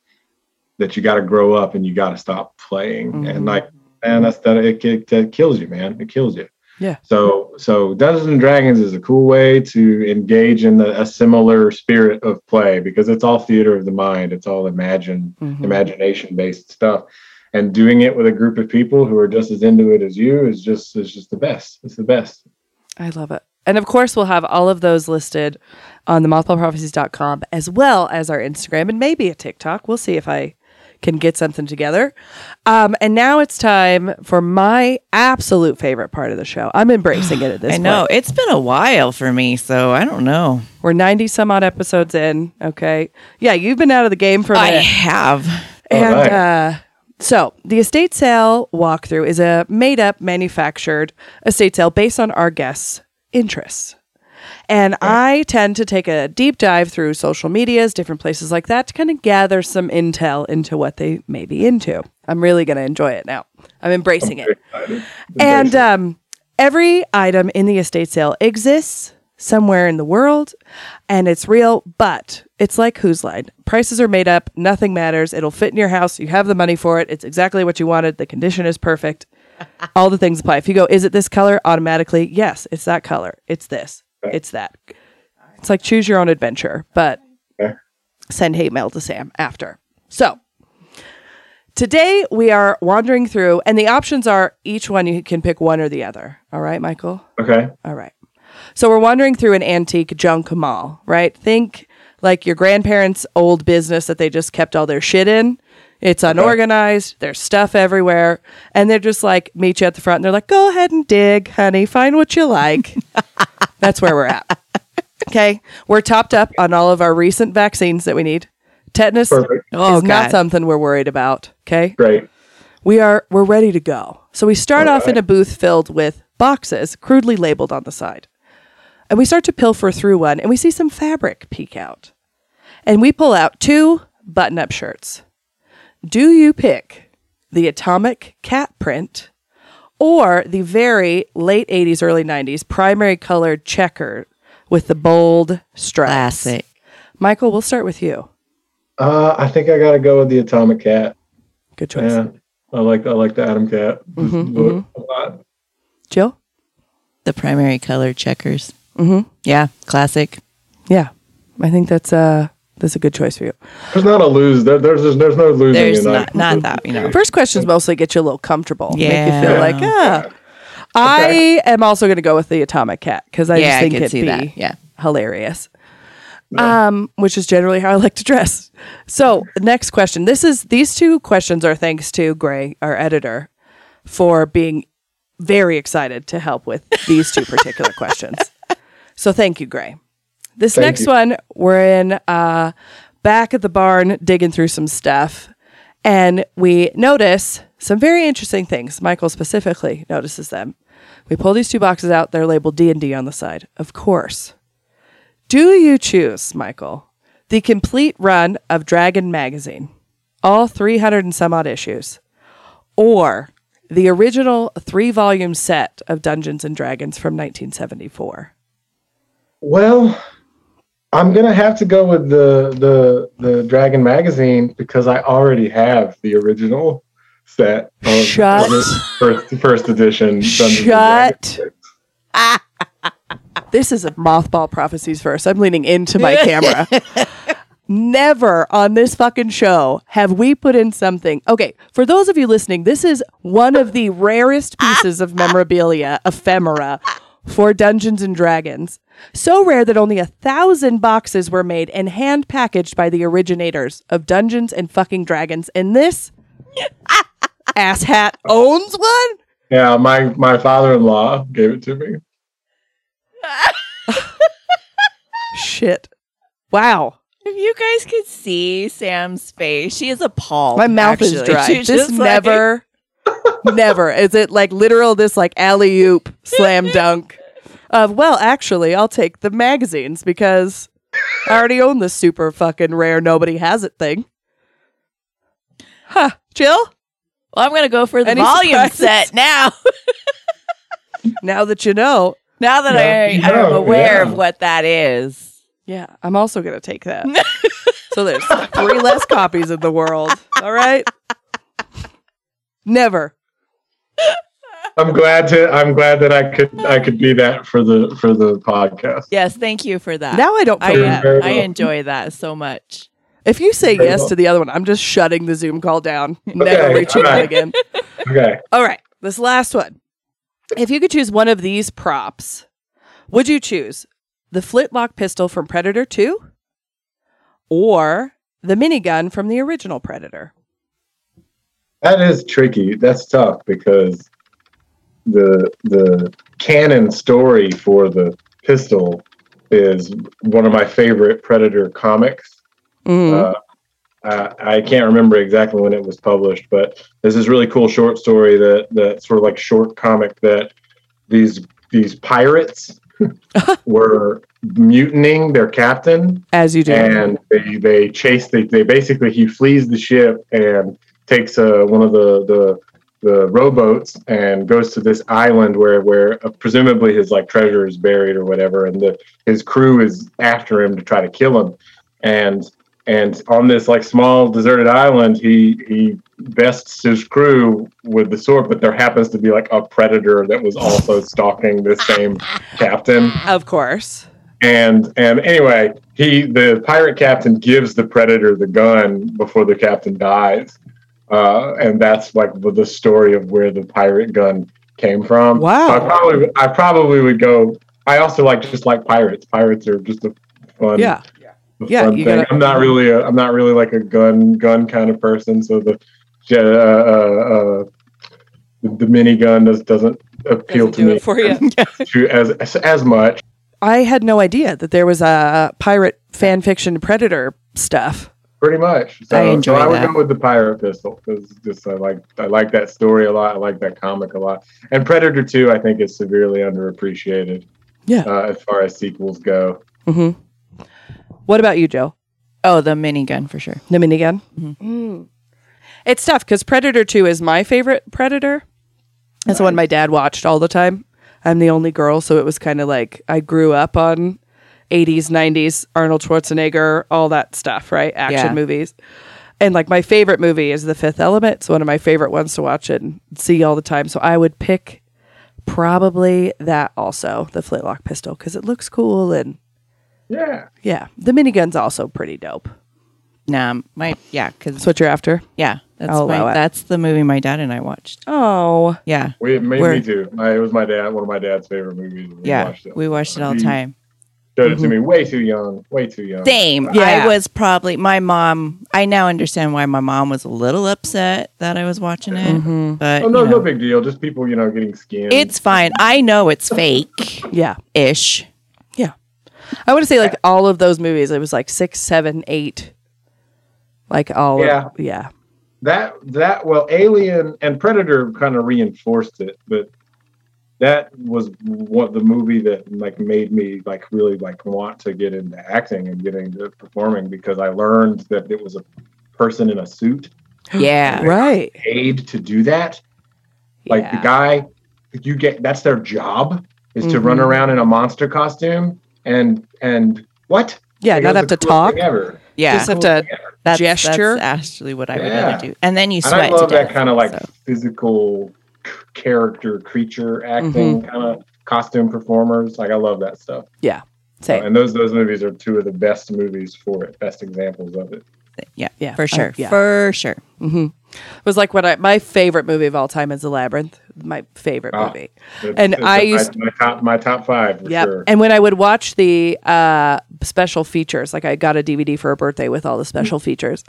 that you got to grow up and you got to stop playing. Mhm. And like man, that's that it, it, it kills you, man. It kills you. Yeah. So so Dungeons and Dragons is a cool way to engage in the, a similar spirit of play because it's all theater of the mind. It's all imagine Mhm. imagination based stuff. And doing it with a group of people who are just as into it as you is just is just the best. It's the best. I love it. And of course, we'll have all of those listed on the mothballprophecies.com as well as our Instagram and maybe a TikTok. We'll see if I can get something together. Um, and now it's time for my absolute favorite part of the show. I'm embracing it at this I point. know it's been a while for me, so I don't know. We're 90 some odd episodes in. Okay. Yeah, you've been out of the game for a I minute. have. And All right. uh, so the estate sale walkthrough is a made up, manufactured estate sale based on our guests' interests. And I tend to take a deep dive through social medias, different places like that, to kind of gather some intel into what they may be into. I'm really going to enjoy it now. I'm embracing it. And um, every item in the estate sale exists somewhere in the world and it's real, but it's like Whose Line. Prices are made up, nothing matters. It'll fit in your house. You have the money for it. It's exactly what you wanted. The condition is perfect. <laughs> All the things apply. If you go, is it this color? Automatically, yes, it's that color. It's this. It's that. It's like choose your own adventure, but Okay. send hate mail to Sam after. So, Today we are wandering through, and the options are each one you can pick one or the other. All right, Michael? okay. All right. So we're wandering through an antique junk mall, right? Think like your grandparents' old business that they just kept all their shit in. It's unorganized, there's stuff everywhere, and they're just like meet you at the front and they're like, go ahead and dig, honey, find what you like. <laughs> That's where we're at. Okay. We're topped up on all of our recent vaccines that we need. Tetanus Perfect. Oh, is not something we're worried about. Okay Great. we are we're ready to go. So we start All off in a booth filled with boxes crudely labeled on the side. And we start to pilfer through one and we see some fabric peek out. And we pull out two button-up shirts. Do you pick the atomic cat print or the very late 80s early 90s primary colored checker with the bold stripes? Classic. Michael, we'll start with you. Uh, I think I got to go with the Atomic Cat. Good choice. Yeah, I like I like the Atom Cat Mhm, book a lot. Jill? The primary color checkers. Mhm. Yeah, classic. Yeah. I think that's uh that's a good choice for you. There's not a lose. There, there's there's there's no losing. There's in not, that. not that, you know. First questions mostly get you a little comfortable. Yeah. Make you feel Yeah. like, ah. I am also going to go with the Atomic Cat because I yeah, just I think could it'd see be that. Yeah. hilarious. Um, which is generally how I like to dress. So, next question. This is these two questions are thanks to Grae, our editor, for being very excited to help with these two particular questions. <laughs> So, thank you, Grae. This Thank next you. one, we're in uh, back at the barn digging through some stuff, and we notice some very interesting things. Michael specifically notices them. We pull these two boxes out; they're labeled D and D on the side, of course. Do you choose, Michael, the complete run of Dragon magazine, all 300 and some odd issues, or the original three volume set of Dungeons and Dragons from 1974? Well, I'm gonna have to go with the the the Dragon magazine because I already have the original set. Of, Shut. of the first first edition. Dungeons and Shut. <laughs> This is a mothball prophecies verse. I'm leaning into my <laughs> camera. Never on this fucking show have we put in something. Okay, for those of you listening, this is one of the rarest pieces of memorabilia, ephemera, for Dungeons and Dragons. So rare that only a thousand boxes were made and hand packaged by the originators of Dungeons and fucking Dragons. And this <laughs> asshat owns one? Yeah, my my father-in-law gave it to me. <laughs> Shit. Wow. If you guys could see Sam's face, she is appalled. My mouth is dry. She's This just like- never, <laughs> never is it like literal. This like alley oop slam dunk of well, actually, I'll take the magazines because I already own this super fucking rare nobody has it thing. Huh? Jill. Well, I'm gonna go for the Any volume surprises? set now. <laughs> Now that you know, now that Yeah, I you am know, aware yeah. of what that is. yeah, I'm also gonna take that. <laughs> so there's three less copies in the world. All right. Never. I'm glad to. I'm glad that I could. I could be that for the for the podcast. Yes, thank you for that. Now I don't I, feel You're bad. very I enjoy that so much. If you say Very yes well. to the other one, I'm just shutting the Zoom call down. Never Okay, reaching out again. <laughs> Okay. All right, this last one. If you could choose one of these props, would you choose the flintlock pistol from Predator 2 or the minigun from the original Predator? That is tricky. That's tough because the the canon story for the pistol is one of my favorite Predator comics. Mm. Uh, I, I can't remember exactly when it was published, but there's this really cool short story that that sort of like short comic that these these pirates <laughs> were mutinying their captain As you do. and they they chase they, they basically he flees the ship and takes uh, one of the the the rowboats and goes to this island where where uh, presumably his like treasure is buried or whatever and the his crew is after him to try to kill him. And and on this like small deserted island he he bests his crew with the sword but there happens to be like a predator that was also <laughs> stalking this same captain. Of course. and and anyway he the pirate captain gives the predator the gun before the captain dies uh, and that's like the the story of where the pirate gun came from Wow. So i probably i probably would go i also like just like pirates pirates are just a fun Yeah. a Yeah, fun you thing. gotta- i'm not really a i'm not really like a gun gun kind of person so the uh, uh, uh, the, the minigun does, doesn't appeal Doesn't to do me for you. to, <laughs> as, as as much I had no idea that there was a pirate fan fiction Predator stuff. Pretty much. So, I enjoy so I would that. go with the pirate pistol because just I like I like that story a lot. I like that comic a lot. And Predator Two, I think, is severely underappreciated. Yeah. Uh, as far as sequels go. hmm What about you, Joe? Oh, the minigun for sure. The minigun. Mhm. Mm. It's tough because Predator Two is my favorite Predator. That's the one my dad watched all the time. I'm the only girl, so it was kind of like I grew up on 80s, 90s Arnold Schwarzenegger, all that stuff, right? Action Yeah. movies. And like my favorite movie is The Fifth Element. It's one of my favorite ones to watch and see all the time. So I would pick probably that also, the flintlock pistol, because it looks cool and Yeah. yeah, the minigun's also pretty dope. Nah, my yeah, because That's what you're after. yeah, that's I'll allow my, it. that's the movie my dad and I watched. Oh, Yeah, We, me, We're- me too. My, it was my dad. One of my dad's favorite movies. We yeah, watched it. we watched it all the time. Showed it to me way too young. Way too young. Same. Yeah. I was probably my mom. I now understand why my mom was a little upset that I was watching it, Mm-hmm. but Oh no, you no know, big deal. Just people, you know, getting skinned. it's fine. I know it's fake <laughs> yeah. ish. Yeah, I want to say like all of those movies. It was like six, seven, eight. Like all. Yeah. Of, yeah. that that well alien and predator kind of reinforced it but that was what the movie that like made me like really like want to get into acting and get into performing because i learned that it was a person in a suit <gasps> Yeah, Right. paid to do that Like Yeah. the guy, you get that's their job is to run Mhm. around in a monster costume and and what? Yeah, Like, not have to talk. Ever. Yeah. Just have to that's, gesture. That's actually what I would Yeah. rather do. And then you And sweat I love to that death. kind of like so. physical c- character creature acting Mm-hmm. kind of costume performers. Like I love that stuff. Yeah. Same. And those those movies are two of the best movies for it, best examples of it. Yeah, Yeah, for I- sure. yeah. For sure. Mm-hmm. It was like what I my favorite movie of all time is The Labyrinth. My favorite Ah, movie. It's- And it's I used- my, top my top five for Yep. sure. And when I would watch the uh, special features, like I got a DVD for a birthday with all the special features,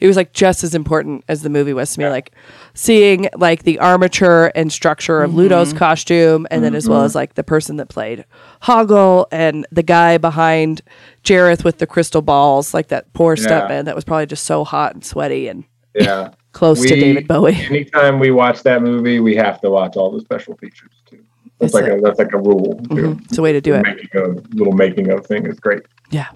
it was like just as important as the movie was to me. Yeah. Like seeing like the armature and structure of Ludo's costume, and then as well as like the person that played Hoggle and the guy behind Jareth with the crystal balls, like that poor Yeah. stuntman that was probably just so hot and sweaty and yeah. Close to David Bowie. <laughs> Anytime we watch that movie, we have to watch all the special features too. It's That's like a- a, that's like a rule. Too. Mhm. It's a way to do it. Making a little making of thing is great. Yeah.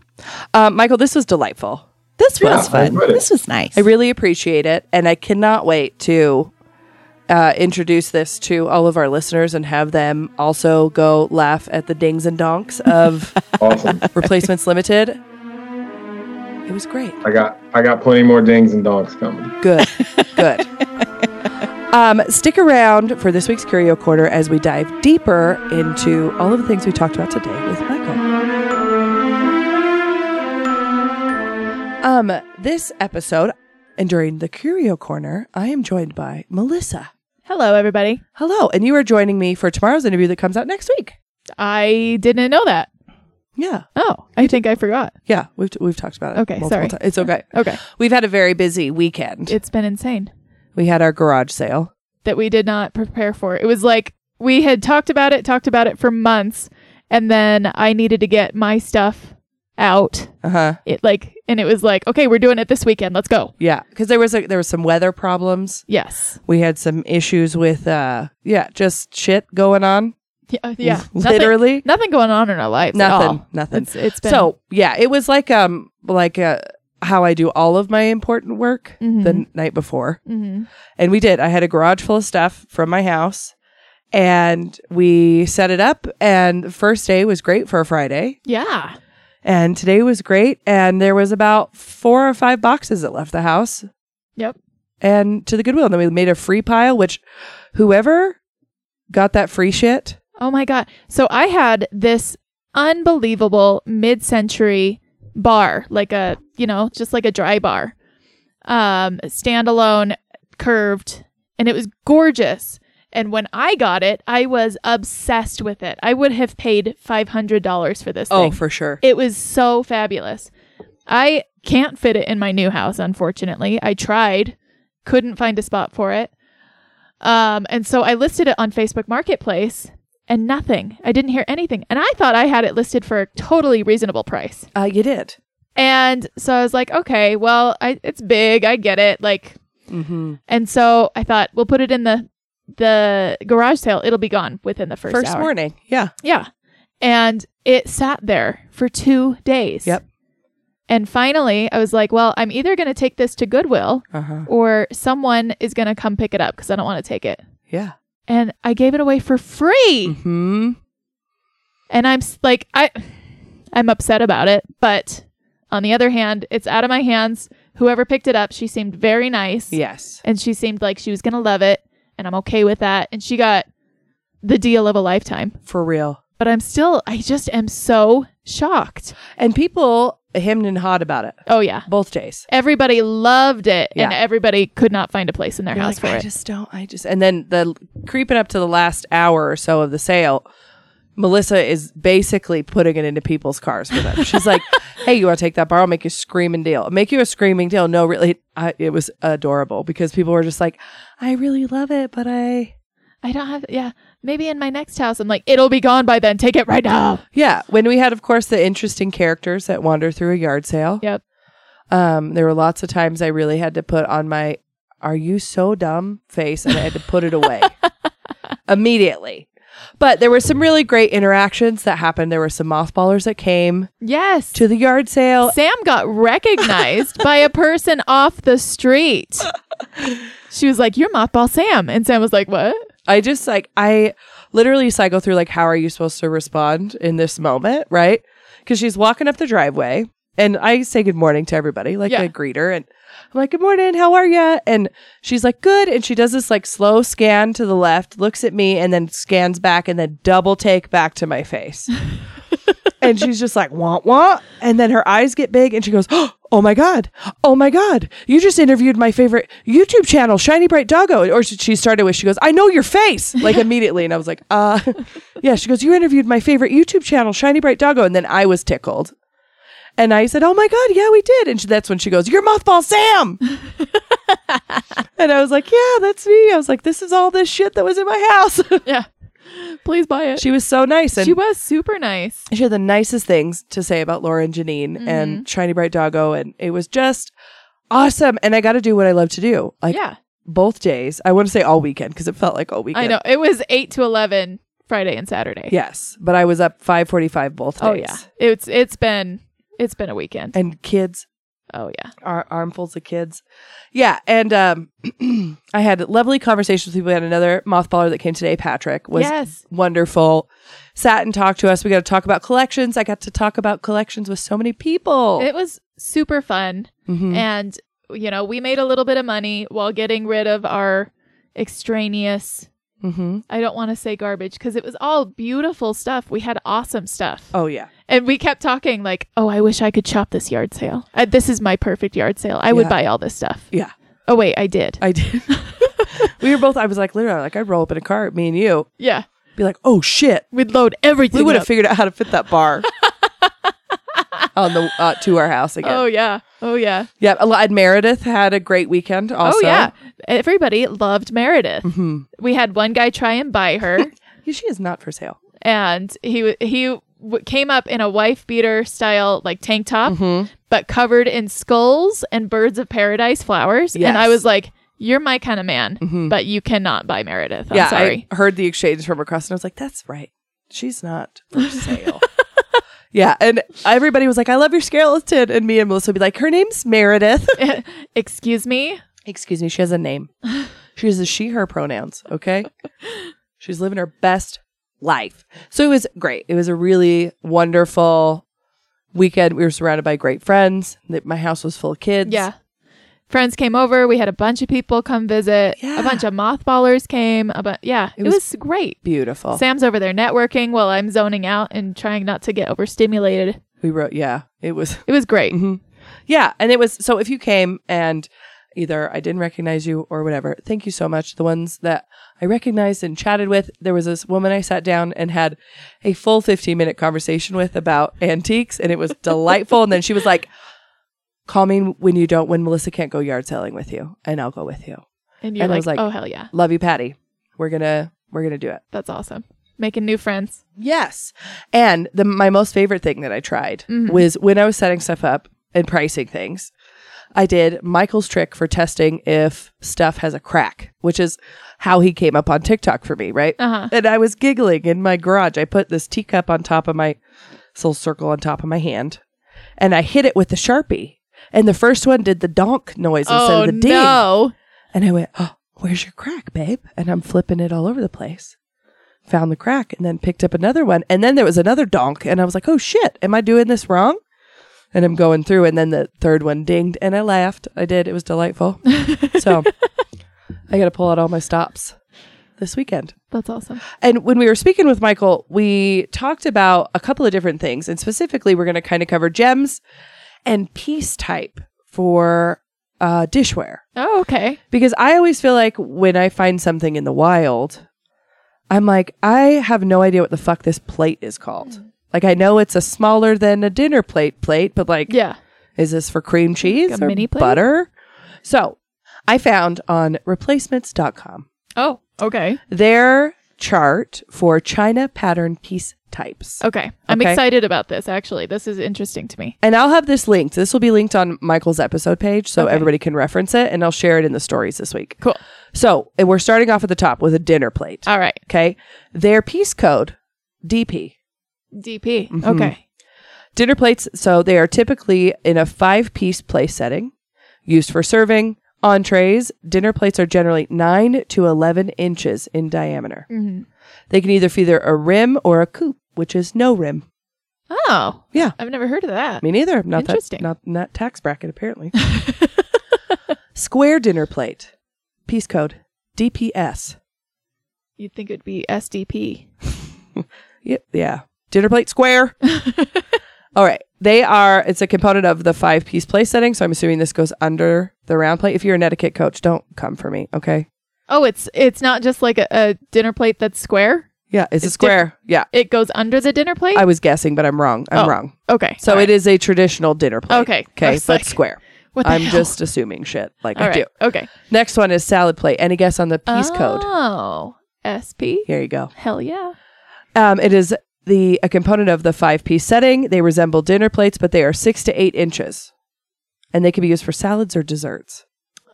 Um, Michael, this was delightful. This Yeah, was I fun. This was nice. I really appreciate it, and I cannot wait to uh, introduce this to all of our listeners and have them also go laugh at the dings and donks of <laughs> Awesome. Replacements Limited. It was great. I got I got plenty more dings and donks coming. Good. <laughs> Good. Um, stick around for this week's Curio Corner as we dive deeper into all of the things we talked about today with Michael. Um, this episode, and during the Curio Corner, I am joined by Melissa. Hello, everybody. Hello, and you are joining me for tomorrow's interview that comes out next week. I didn't know that. Yeah, Oh, I think I forgot. yeah, we've we've talked about it. Okay, multiple sorry. ti- It's okay. <laughs> Okay. We've had a very busy weekend. It's been insane we had our garage sale. that we did not prepare for. It was like we had talked about it, talked about it for months, and then I needed to get my stuff out. Uh huh. It like and it was like, okay, we're doing it this weekend. Let's go. Yeah, because there was a, there was some weather problems. Yes. We had some issues with uh yeah, just shit going on. Yeah. Yeah. <laughs> Nothing, Literally nothing going on in our lives. nothing. Nothing. It's, it's been So yeah, it was like um like uh how I do all of my important work the Mhm. n- night before. Mhm. And we did. I had a garage full of stuff from my house and we set it up and the first day was great for a Friday yeah. and today was great and there was about four or five boxes that left the house Yep. and to the Goodwill. And then we made a free pile, which whoever got that free shit, Oh my god. So I had this unbelievable mid-century bar, like a, you know, just like a dry bar. Um standalone curved and it was gorgeous. And when I got it, I was obsessed with it. I would have paid $500 for this oh, thing. for sure. It was so fabulous. I can't fit it in my new house, unfortunately. I tried, couldn't find a spot for it. Um, and so I listed it on Facebook Marketplace and nothing. I didn't hear anything. And I thought I had it listed for a totally reasonable price. Uh, you did. And so I was like, okay, well, I, it's big. I get it. Like, Mm-hmm. and so I thought we'll put it in the the garage sale. It'll be gone within the first, First hour. morning. Yeah. Yeah. And it sat there for two days. Yep. And finally, I was like, well, I'm either going to take this to Goodwill Uh huh. or someone is going to come pick it up because I don't want to take it. Yeah. And I gave it away for free. Hmm. And I'm like, I, I'm upset about it. But on the other hand, it's out of my hands. Whoever picked it up, she seemed very nice. Yes. And she seemed like she was going to love it. And I'm okay with that. And she got the deal of a lifetime. For real. But I'm still, I just am so shocked. And people hemmed and hawed about it Oh, yeah. both days. Everybody loved it, and everybody could not find a place in their You're house like, for I it. I just don't. I just. And then the creeping up to the last hour or so of the sale. Melissa is basically putting it into people's cars for them. She's like, <laughs> "Hey, you want to take that bar? I'll make you a screaming deal. Make you a screaming deal." No, really, I, it was adorable because people were just like, "I really love it, but I." I don't have, yeah, maybe in my next house. I'm like, it'll be gone by then. Take it right now. Yeah, when we had, of course, the interesting characters that wander through a yard sale. Yep. Um, there were lots of times I really had to put on my "Are you so dumb?" face, and I had to put it away <laughs> immediately. But there were some really great interactions that happened. There were some mothballers that came Yes. to the yard sale. Sam got recognized by a person off the street. <laughs> She was like, You're Mothball Sam. And Sam was like, What? I just like I literally cycle through like how are you supposed to respond in this moment, right? Because she's walking up the driveway and I say good morning to everybody, like Yeah. I greet her and I'm like, Good morning, how are you? And she's like, Good. And she does this like slow scan to the left, looks at me, and then scans back and then double take back to my face. <laughs> and she's just like, want, want. And then her eyes get big and she goes, Oh my God. Oh my God. You just interviewed my favorite YouTube channel, Shiny Bright Doggo. Or she- she started with, she goes, I know your face. Like immediately. And I was like, uh, yeah. She goes, You interviewed my favorite YouTube channel, Shiny Bright Doggo. And then I was tickled. And I said, Oh my God. Yeah, we did. And she, that's when she goes, You're Mothball Sam. <laughs> and I was like, Yeah, that's me. I was like, This is all this shit that was in my house. Yeah. <laughs> Please buy it. she was so nice. And she was super nice. she had the nicest things to say about Laura and Janine Mm-hmm. and Shiny Bright Doggo, and it was just awesome. And I got to do what I love to do, like yeah. both days. I want to say all weekend because it felt like all weekend. I know. It was 8 to 11 Friday and Saturday. Yes, but I was up five forty-five both days. Oh yeah. It's it's been it's been a weekend. and kids, Oh yeah. ar- armfuls of kids. Yeah, and um, <clears throat> I had lovely conversations with people. We had another mothballer that came today. Patrick was yes. wonderful. Sat and talked to us. We got to talk about collections. I got to talk about collections with so many people. It was super fun. Mhm. And you know, we made a little bit of money while getting rid of our extraneous mm-hmm. I don't want to say garbage because it was all beautiful stuff. We had awesome stuff. Oh yeah. And we kept talking like, "Oh, I wish I could shop this yard sale. Uh, this is my perfect yard sale. I would Yeah. buy all this stuff." Yeah. Oh wait, I did. I did. <laughs> we were both. I was like, literally, like I'd roll up in a car, me and you, yeah. be like, oh shit, We'd load everything. we would have up. figured out how to fit that bar <laughs> on the uh, to our house again. Oh yeah. Oh yeah. Yeah, a lot- and Meredith had a great weekend. Also, Oh yeah. Everybody loved Meredith. hmm We had one guy try and buy her, <laughs> she is not for sale. and he w- he w- came up in a wife beater style like tank top, Mm-hmm. but covered in skulls and birds of paradise flowers. And I was like, "You're my kind of man, Mhm. but you cannot buy Meredith." I'm yeah, sorry. I heard the exchange from across, and I was like, that's right. She's not for sale. <laughs> yeah, and everybody was like, I love your skeleton, and me and Melissa would be like, her name's Meredith. <laughs> Excuse me. Excuse me, she has a name. She uses she, her pronouns, okay? She's living her best life. So it was great. It was a really wonderful weekend. We were surrounded by great friends. My house was full of kids. Yeah. Friends came over. We had a bunch of people come visit. Yeah. A bunch of mothballers came. A bu- yeah, it, was- was, great. Beautiful. Sam's over there networking while I'm zoning out and trying not to get overstimulated. we wrote, yeah, it was, It was great. Mhm. yeah. And it was, so if you came and either I didn't recognize you or whatever, thank you so much. The ones that I recognized and chatted with, there was this woman I sat down and had a full 15 minute conversation with about antiques and it was delightful. And then she was like, call me when you don't, when Melissa can't go yard selling with you and I'll go with you. And you're And I was like- oh hell yeah, Love you, Patty. We're going to, we're going to do it. that's awesome. Making new friends. Yes. And the my most favorite thing that I tried mm-hmm. was when I was setting stuff up and pricing things. I did Michael's trick for testing if stuff has a crack, which is how he came up on TikTok for me, right? Uh huh. And I was giggling in my garage. I put this teacup on top of my little circle on top of my hand, and I hit it with the sharpie. And the first one did the donk noise instead Oh of the ding. no. And I went, Oh, where's your crack, babe? And I'm flipping it all over the place. Found the crack and then picked up another one. And then there was another donk. And I was like, Oh shit, am I doing this wrong? And I'm going through. And then the third one dinged. And I laughed. I did. It was delightful. <laughs> so I got to pull out all my stops this weekend. That's awesome. And when we were speaking with Michael, we talked about a couple of different things. And specifically, we're going to kind of cover gems and piece type for uh, dishware Oh okay. because I always feel like when I find something in the wild, I'm like, I have no idea what the fuck this plate is called. Like, I know it's a smaller than a dinner plate plate, but like, Yeah. is this for cream cheese a or mini plate? butter? So I found on replacements.com Oh okay. their chart for China pattern piece types. Okay. I'm Okay. excited about this. Actually, this is interesting to me. And I'll have this linked. This will be linked on Michael's episode page so Okay. everybody can reference it and I'll share it in the stories this week. Cool. So, we're starting off at the top with a dinner plate. All right. Okay. Their piece code, DP. DP. Mhm. Okay. Dinner plates, so they are typically in a five piece place setting, used for serving, Entrees, dinner plates are generally 9 to 11 inches in diameter. Mhm. They can either feature a rim or a coupe, which is no rim. Oh, Yeah. I've never heard of that. Me neither. Not that, not in that tax bracket, apparently. <laughs> Square dinner plate. Piece code DPS. You'd think it'd be SDP. <laughs> Yep. Yeah. Dinner plate square. <laughs> All right. They are, it's a component of the five piece place setting. So I'm assuming this goes under the round plate. If you're an etiquette coach, don't come for me. Okay. Oh, it's it's not just like a, a dinner plate that's square. Yeah. It's, a It's square. Yeah. It goes under the dinner plate. I was guessing, but I'm wrong. I'm Oh, wrong. okay. So it is a traditional dinner plate. Okay. I Okay. was But like, square. <laughs> What the I'm hell? just assuming shit like all I right. do. Okay. Next one is salad plate. Any guess on the piece code? Oh, SP. Here you go. Hell yeah. Um, it is the a component of the five piece setting. They resemble dinner plates, but they are six to eight inches, and they can be used for salads or desserts.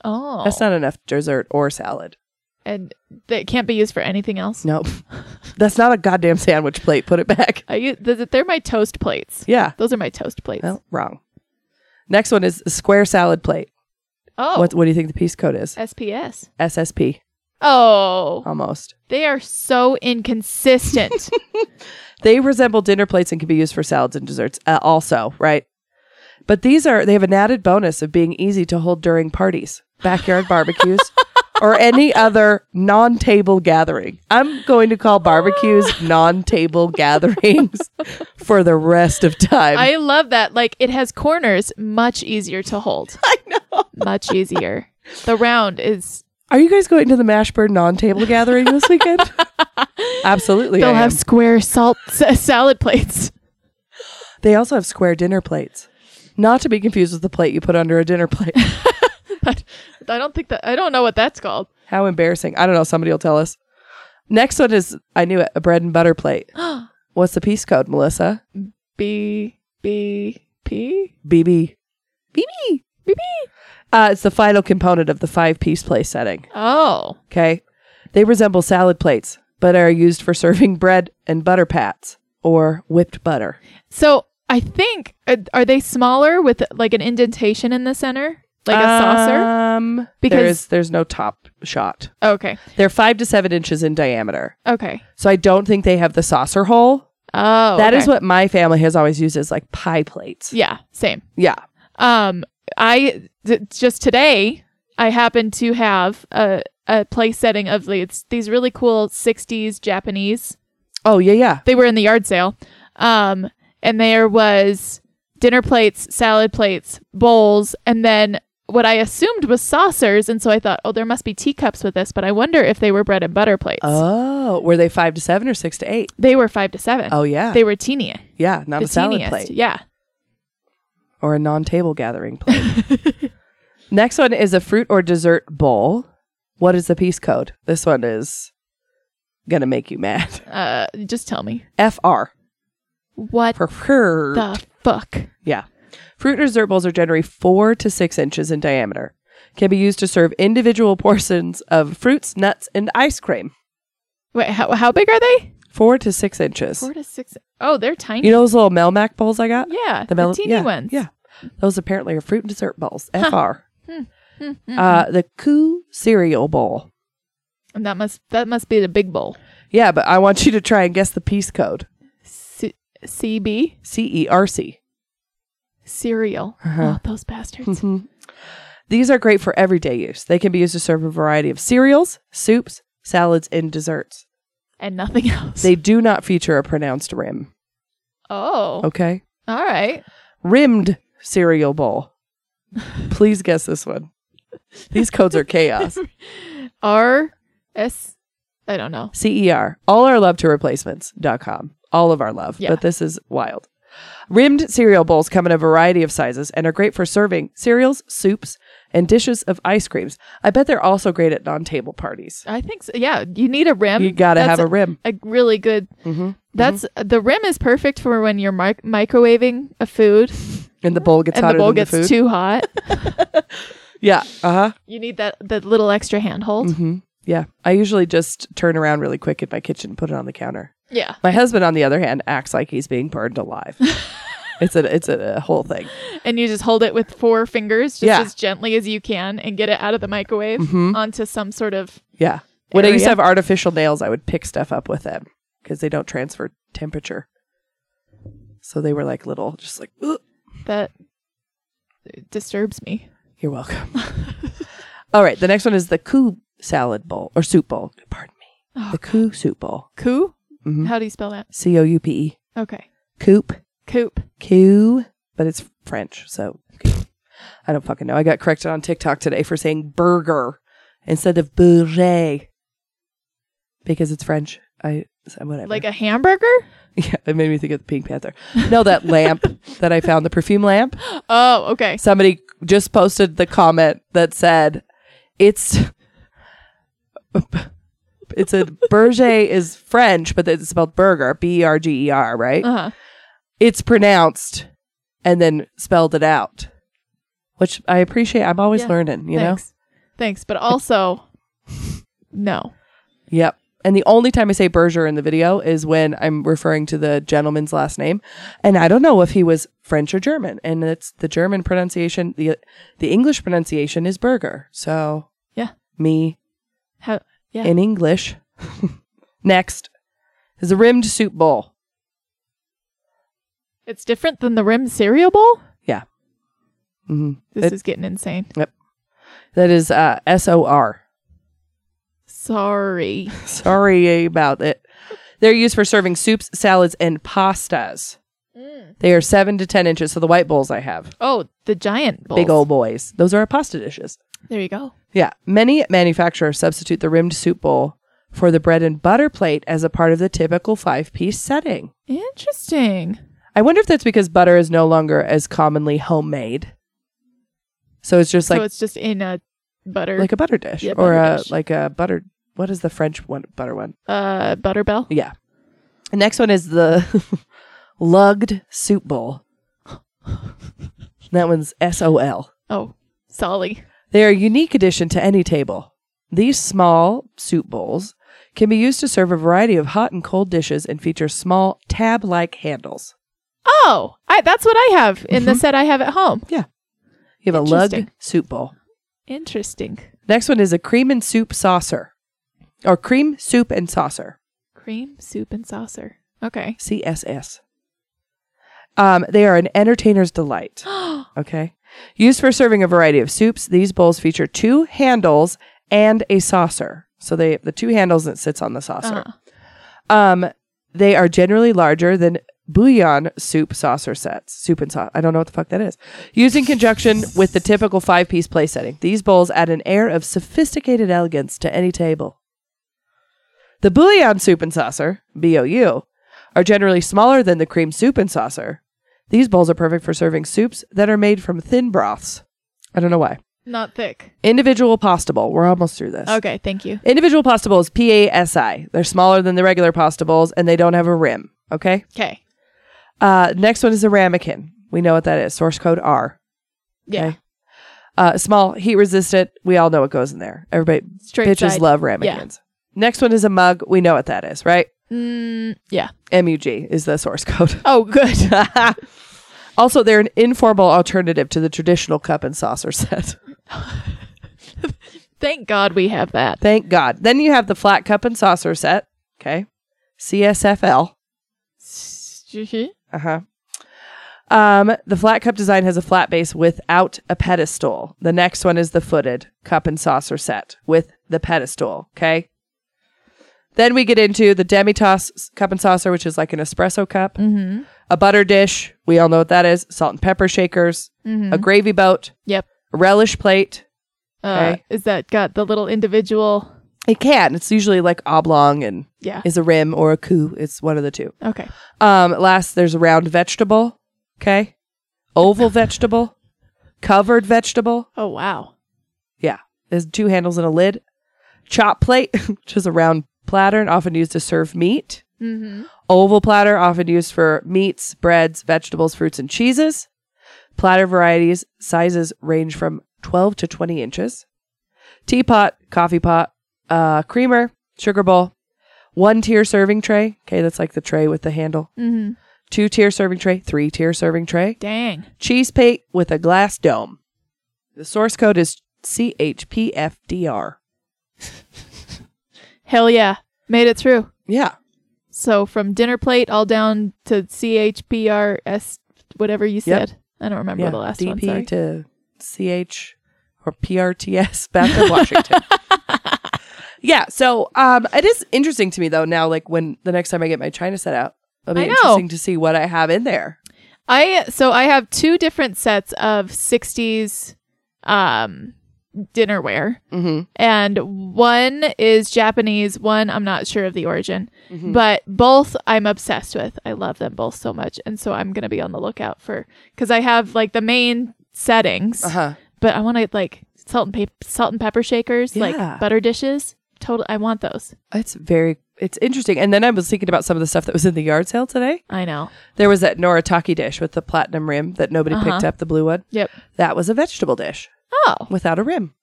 Oh, That's not enough dessert or salad. and they can't be used for anything else. Nope, <laughs> that's not a goddamn sandwich plate. Put it back. I use, they're my toast plates. Yeah, Those are my toast plates. well, wrong. Next one is a square salad plate. oh, What What do you think the piece code is? SPS. SSP, Oh, almost. they are so inconsistent. <laughs> They resemble dinner plates and can be used for salads and desserts uh, also, right? But these are, they have an added bonus of being easy to hold during parties, backyard barbecues, <laughs> or any other non table gathering. I'm going to call barbecues <laughs> non table gatherings for the rest of time. I love that. Like it has corners, much easier to hold. <laughs> I know. Much easier. The round is. are you guys going to the Mashburn non table gathering this weekend? Absolutely. They'll I have am. square salt s- salad plates. They also have square dinner plates. Not to be confused with the plate you put under a dinner plate. But <laughs> <laughs> I don't think that. I don't know what that's called. How embarrassing. I don't know. Somebody will tell us. Next one is, I knew it, a bread and butter plate. <gasps> What's the piece code, Melissa? B B P BB. BB. B B. Uh, it's the final component of the five piece place setting. Oh, Okay. They resemble salad plates, but are used for serving bread and butter pats or whipped butter. so I think uh, are they smaller with like an indentation in the center, like a saucer? Um, Because- there's, there's no top shot. Okay, They're five to seven inches in diameter. okay. So I don't think they have the saucer hole. Oh, That is okay. what my family has always used as like pie plates. Yeah, same. Yeah. Um, I th- just today I happened to have a a place setting of the- it's these really cool '60s Japanese. Oh, yeah, yeah. They were in the yard sale, um, and there was dinner plates, salad plates, bowls, and then what I assumed was saucers. And so I thought, oh, there must be teacups with this, but I wonder if they were bread and butter plates. Oh, were they five to seven or six to eight? They were five to seven. Oh, yeah. They were teeny. yeah, not the a salad teeniest. plate Yeah. or a non table gathering <laughs> plate. Next one is a fruit or dessert bowl. What is the piece code? This one is going to make you mad. <laughs> Uh, just tell me FR. what For fruit. the fuck. Yeah. Fruit dessert bowls are generally four to six inches in diameter. Can be used to serve individual <laughs> portions of fruits, nuts, and ice cream. Wait, how, how big are they? Four to six inches. Four to six. Oh, they're tiny. You know those little Melmac bowls I got? yeah, the, Mel- teeny yeah, ones. Yeah. Those apparently are fruit and dessert bowls. FR. Uh, the coupe cereal bowl. And that must that must be the big bowl. Yeah, but I want you to try and guess the piece code. C- CB C E R C. cereal. Uh-huh. Oh, those bastards. These are great for everyday use. They can be used to serve a variety of cereals, soups, salads, and desserts. and nothing <laughs> else. They do not feature a pronounced rim. oh, Okay. all right. Rimmed cereal bowl. <laughs> Please guess this one. <laughs> These codes are chaos. <laughs> R S. I don't know. CER. All our love to replacements.com. All of our love. Yeah. But this is wild. Rimmed cereal bowls come in a variety of sizes and are great for serving cereals, soups, and dishes of ice creams. I bet they're also great at non table parties. I think so. Yeah, you need a rim. You got to have a rim. a really good. Mhm. That's the rim is perfect for when you're mic- microwaving a food And the bowl gets and the bowl gets the too hot. <laughs> yeah. Uh huh. you need that that little extra handhold. hmm Yeah. I usually just turn around really quick in my kitchen and put it on the counter. Yeah. My husband, on the other hand, acts like he's being burned alive. <laughs> It's a it's a, a whole thing. and you just hold it with four fingers just Yeah. as gently as you can and get it out of the microwave Mhm. onto some sort of Yeah. When I used to have artificial nails, I would pick stuff up with them because they don't transfer temperature. So they were like little, just like, "Ugh." that disturbs me. You're welcome. <laughs> All right. The next one is the coupe salad bowl or soup bowl. Pardon me. Oh, The coupe soup bowl. Coup? Mhm. How do you spell that? C O U P E. Okay. Coupe. Coop. Coup. But it's French. So I don't fucking know. I got corrected on TikTok today for saying burger instead of bourget because it's French. I, whatever. Like a hamburger? <laughs> Yeah, it made me think of the Pink Panther. No, that lamp <laughs> that I found, the perfume lamp. Oh, okay. Somebody just posted the comment that said, "It's <laughs> it's a Berger is French, but it's spelled burger, B E R G E R, right? Uh-huh. It's pronounced and then spelled it out, which I appreciate. I'm always Yeah, learning, you Thanks. Thanks. But also, no. Yep. And the only time I say Berger in the video is when I'm referring to the gentleman's last name, and I don't know if he was French or German, and it's the German pronunciation. the The English pronunciation is burger. So Yeah. me How? Yeah. in English. <laughs> Next is a rimmed soup bowl. It's different than the rimmed cereal bowl? Yeah. hmm This It- is getting insane. Yep, that is uh, S O R. Sorry. <laughs> Sorry about it. They're used for serving soups, salads, and pastas. They are seven to ten inches. So the white bowls I have, Oh, the giant bowl. big old boys. Those are our pasta dishes. There you go. Yeah. Many manufacturers substitute the rimmed soup bowl for the bread and butter plate as a part of the typical five piece setting. Interesting. I wonder if that's because butter is no longer as commonly homemade. So it's just like so it's just in a butter, like a butter dish Yeah, or butter a dish. like a butter. What is the French one? Butter one. uh, butter bell. Yeah. The next one is the <laughs> lugged soup bowl. that one's S O L. Oh, Solly. They are a unique addition to any table. These small soup bowls can be used to serve a variety of hot and cold dishes and feature small tab like handles. Oh, I, that's what I have in the Mhm. set I have at home. Yeah. You have a lugged soup bowl. Interesting. Next one is a cream and soup saucer or cream soup and saucer. Cream, soup, and saucer. Okay. CSS. Um, they are an entertainer's delight. <gasps> Okay. Used for serving a variety of soups, these bowls feature two handles and a saucer. So they the two handles that sits on the saucer. Uh-huh. Um, they are generally larger than bouillon soup saucer sets. Soup and sauce. I don't know what the fuck that is. Used in conjunction with the typical five piece place setting, these bowls add an air of sophisticated elegance to any table. The bouillon soup and saucer, BOU, are generally smaller than the cream soup and saucer. These bowls are perfect for serving soups that are made from thin broths. I don't know why. Not thick. Individual pasta bowl. We're almost through this. Okay, thank you. Individual pasta bowls, PASI. They're smaller than the regular pasta bowls and they don't have a rim. Okay. Okay. Uh, next one is a ramekin. We know what that is. Source code R. Yeah. Okay. Uh, small, heat resistant. We all know what goes in there. Everybody, Straight bitches side. love ramekins. Next one is a mug. We know what that is, right? Mm, yeah. MUG is the source code. <laughs> Oh, good. <laughs> also, they're an informal alternative to the traditional cup and saucer set. <laughs> Thank God we have that. Thank God. Then you have the flat cup and saucer set. Okay. CSFL. Uh huh. Um, the flat cup design has a flat base without a pedestal. The next one is the footed cup and saucer set with the pedestal. Okay. Then we get into the demi-tasse cup and saucer, which is like an espresso cup, Mm-hmm. a butter dish. We all know what that is. Salt and pepper shakers, Mm-hmm. a gravy boat, Yep. a relish plate. Uh, Okay. is that got the little individual? It can. It's usually like oblong and Yeah. is a rim or a coupe. It's one of the two. Okay. Um, last there's a round vegetable. Okay. Oval vegetable. Covered vegetable. Oh wow. Yeah. There's two handles and a lid. Chop plate, <laughs> which is a round platter and often used to serve meat. Mm-hmm. Oval platter, often used for meats, breads, vegetables, fruits, and cheeses. Platter varieties, sizes range from 12 to 20 inches. Teapot, coffee pot, uh, creamer, sugar bowl, one tier serving tray. Okay, that's like the tray with the handle. Mm-hmm. two tier serving tray, three tier serving tray, Dang. cheese plate with a glass dome. The source code is CHPFDR. <laughs> Hell yeah. Made it through. Yeah. So from dinner plate all down to CHPRS, whatever you Yep. said. I don't remember yeah. the last DP one. Sorry. to CH or PRTS <laughs> back in Washington. <laughs> yeah. So um, it is interesting to me though now, like when the next time I get my China set out, it'll be I know. interesting to see what I have in there. I so I have two different sets of 60s um dinnerware Mm-hmm. and one is Japanese, one I'm not sure of the origin, Mm-hmm. but both I'm obsessed with. I love them both so much and so I'm going to be on the lookout for cuz I have like the main settings, Uh huh. but I want to like salt and pep- salt and pepper shakers, Yeah. like butter dishes. Total I want those. It's very it's interesting. And then I was thinking about some of the stuff that was in the yard sale today. I know. There was that Noritake dish with the platinum rim that nobody Uh-huh. picked up, the blue one. Yep. That was a vegetable dish Oh, without a rim.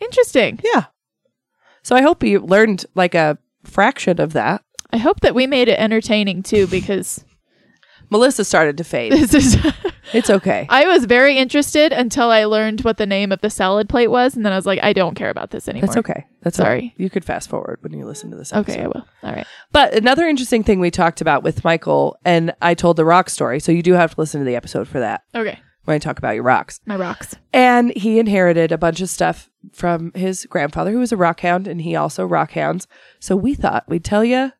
interesting. Yeah. So I hope you learned like a fraction of that. I hope that we made it entertaining too because <laughs> Melissa started to fade. this is <laughs> It's okay. I was very interested until I learned what the name of the salad plate was, and then I was like, I don't care about this anymore. That's okay. That's all Sorry. right. You could fast forward when you listen to this. Episode. Okay, I will. All right. But another interesting thing we talked about with Michael, and I told the rock story, so you do have to listen to the episode for that Okay. When I talk about your rocks. My rocks. And he inherited a bunch of stuff from his grandfather, who was a rock hound, and he also rock hounds. So we thought we'd tell you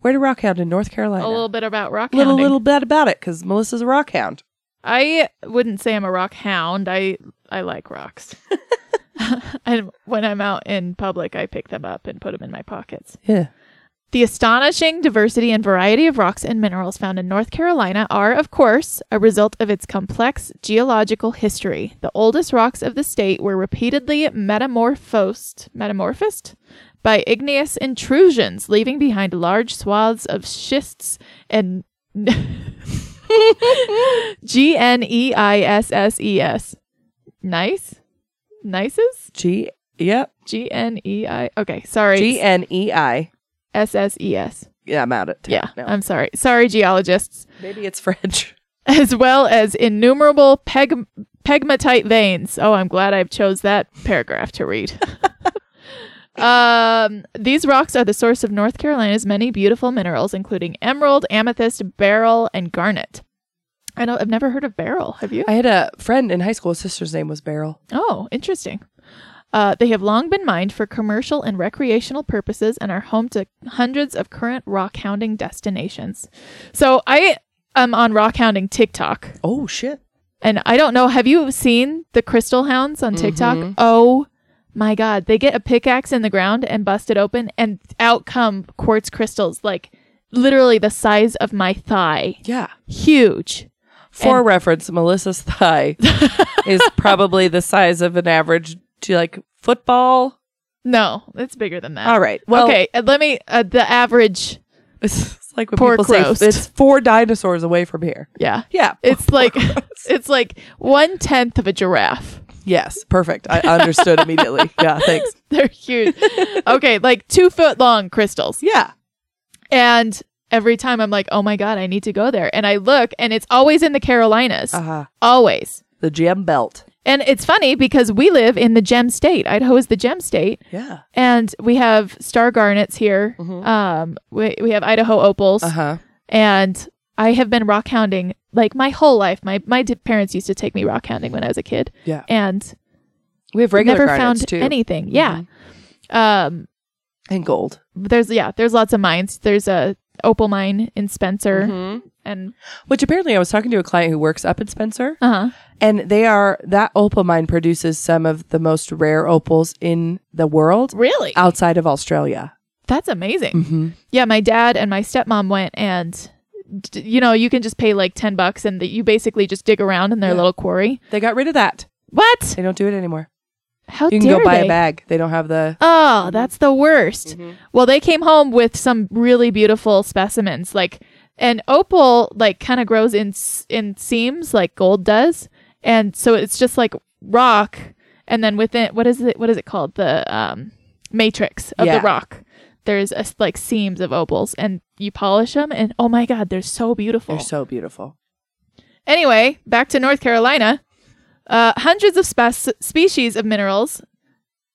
where to rock hound in North Carolina. A little bit about rock little, hounding. little bit about it, because Melissa's a rock hound. I wouldn't say I'm a rock hound. I I like rocks. <laughs> <laughs> and when I'm out in public, I pick them up and put them in my pockets. Yeah. The astonishing diversity and variety of rocks and minerals found in North Carolina are, of course, a result of its complex geological history. The oldest rocks of the state were repeatedly metamorphosed, metamorphosed by igneous intrusions, leaving behind large swaths of schists and <laughs> G N E I S S E S. Nice? Nices? G. Yep. G N E I. Okay, sorry. G N E I. S S E S. Yeah, I'm out of Yeah, No. I'm sorry. Sorry, geologists. Maybe it's French. <laughs> As well as innumerable peg- pegmatite veins. Oh, I'm glad I chose that paragraph to read. <laughs> um, these rocks are the source of North Carolina's many beautiful minerals, including emerald, amethyst, beryl, and garnet. I don't. I've never heard of beryl. Have you? I had a friend in high school. His sister's name was Beryl. Oh, interesting. Uh, they have long been mined for commercial and recreational purposes and are home to hundreds of current rock hounding destinations. So I am on rock hounding TikTok, Oh shit! and I don't know. Have you seen the crystal hounds on TikTok? Oh my god, they get a pickaxe in the ground and bust it open, and out come quartz crystals like literally the size of my thigh, Yeah. huge. For And- reference, Melissa's thigh <laughs> is probably the size of an average to like football. No, it's bigger than that. All right. Well, okay, uh, let me. Uh, the average. <laughs> It's like when Pork people roast. say it's four dinosaurs away from here. Yeah. Yeah. It's like <laughs> it's like one tenth of a giraffe. yes, perfect. I understood immediately. <laughs> Yeah, thanks. They're huge. okay, like two foot long crystals. Yeah. And every time I'm like, oh my god, I need to go there. And I look, and it's always in the Carolinas, Uh-huh. always. The gem belt. And it's funny because we live in the gem state. Idaho is the gem state, Yeah. and we have star garnets here. Mhm. Um, we we have Idaho opals, Uh huh. and I have been rock hounding like my whole life. My my d- parents used to take me rock hounding when I was a kid, Yeah. and We have regular never found too. anything. Yeah. Mhm. Um, And gold. there's yeah, there's lots of mines. There's a opal mine in Spencer, Mhm. and Which apparently I was talking to a client who works up in Spencer, uh huh. and they are that opal mine produces some of the most rare opals in the world Really, outside of Australia. that's amazing. Mm-hmm. Yeah, my dad and my stepmom went, and d- you know, you can just pay like ten bucks, and the, you basically just dig around in their Yeah. little quarry. They got rid of that. What? They don't do it anymore. How You can dare go buy they? a bag. They don't have the. Oh, that's the worst. Well, they came home with some really beautiful specimens, like and opal, like kind of grows in in seams like gold does, and so it's just like rock, and then within what is it? What is it called? The um, matrix of Yeah. the rock. there's a, like seams of opals, and you polish them, and oh my god, they're so beautiful. They're so beautiful. Anyway, back to North Carolina. Uh, hundreds of spec- species of minerals.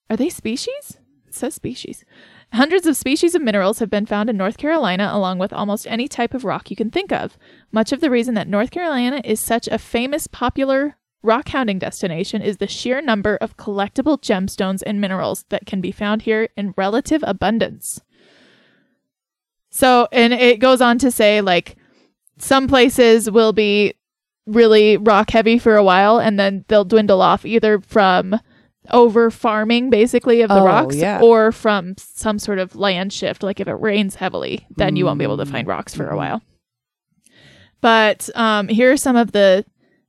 Are they species? It says species. Hundreds of species of minerals have been found in North Carolina, along with almost any type of rock you can think of. Much of the reason that North Carolina is such a famous, popular rock hounding destination is the sheer number of collectible gemstones and minerals that can be found here in relative abundance. So, and it goes on to say, like, some places will be really rock heavy for a while and then they'll dwindle off either from over farming basically of the Oh, rocks yeah. or from some sort of land shift. Like if it rains heavily then you won't be able to find rocks for a while. But um, here are some of the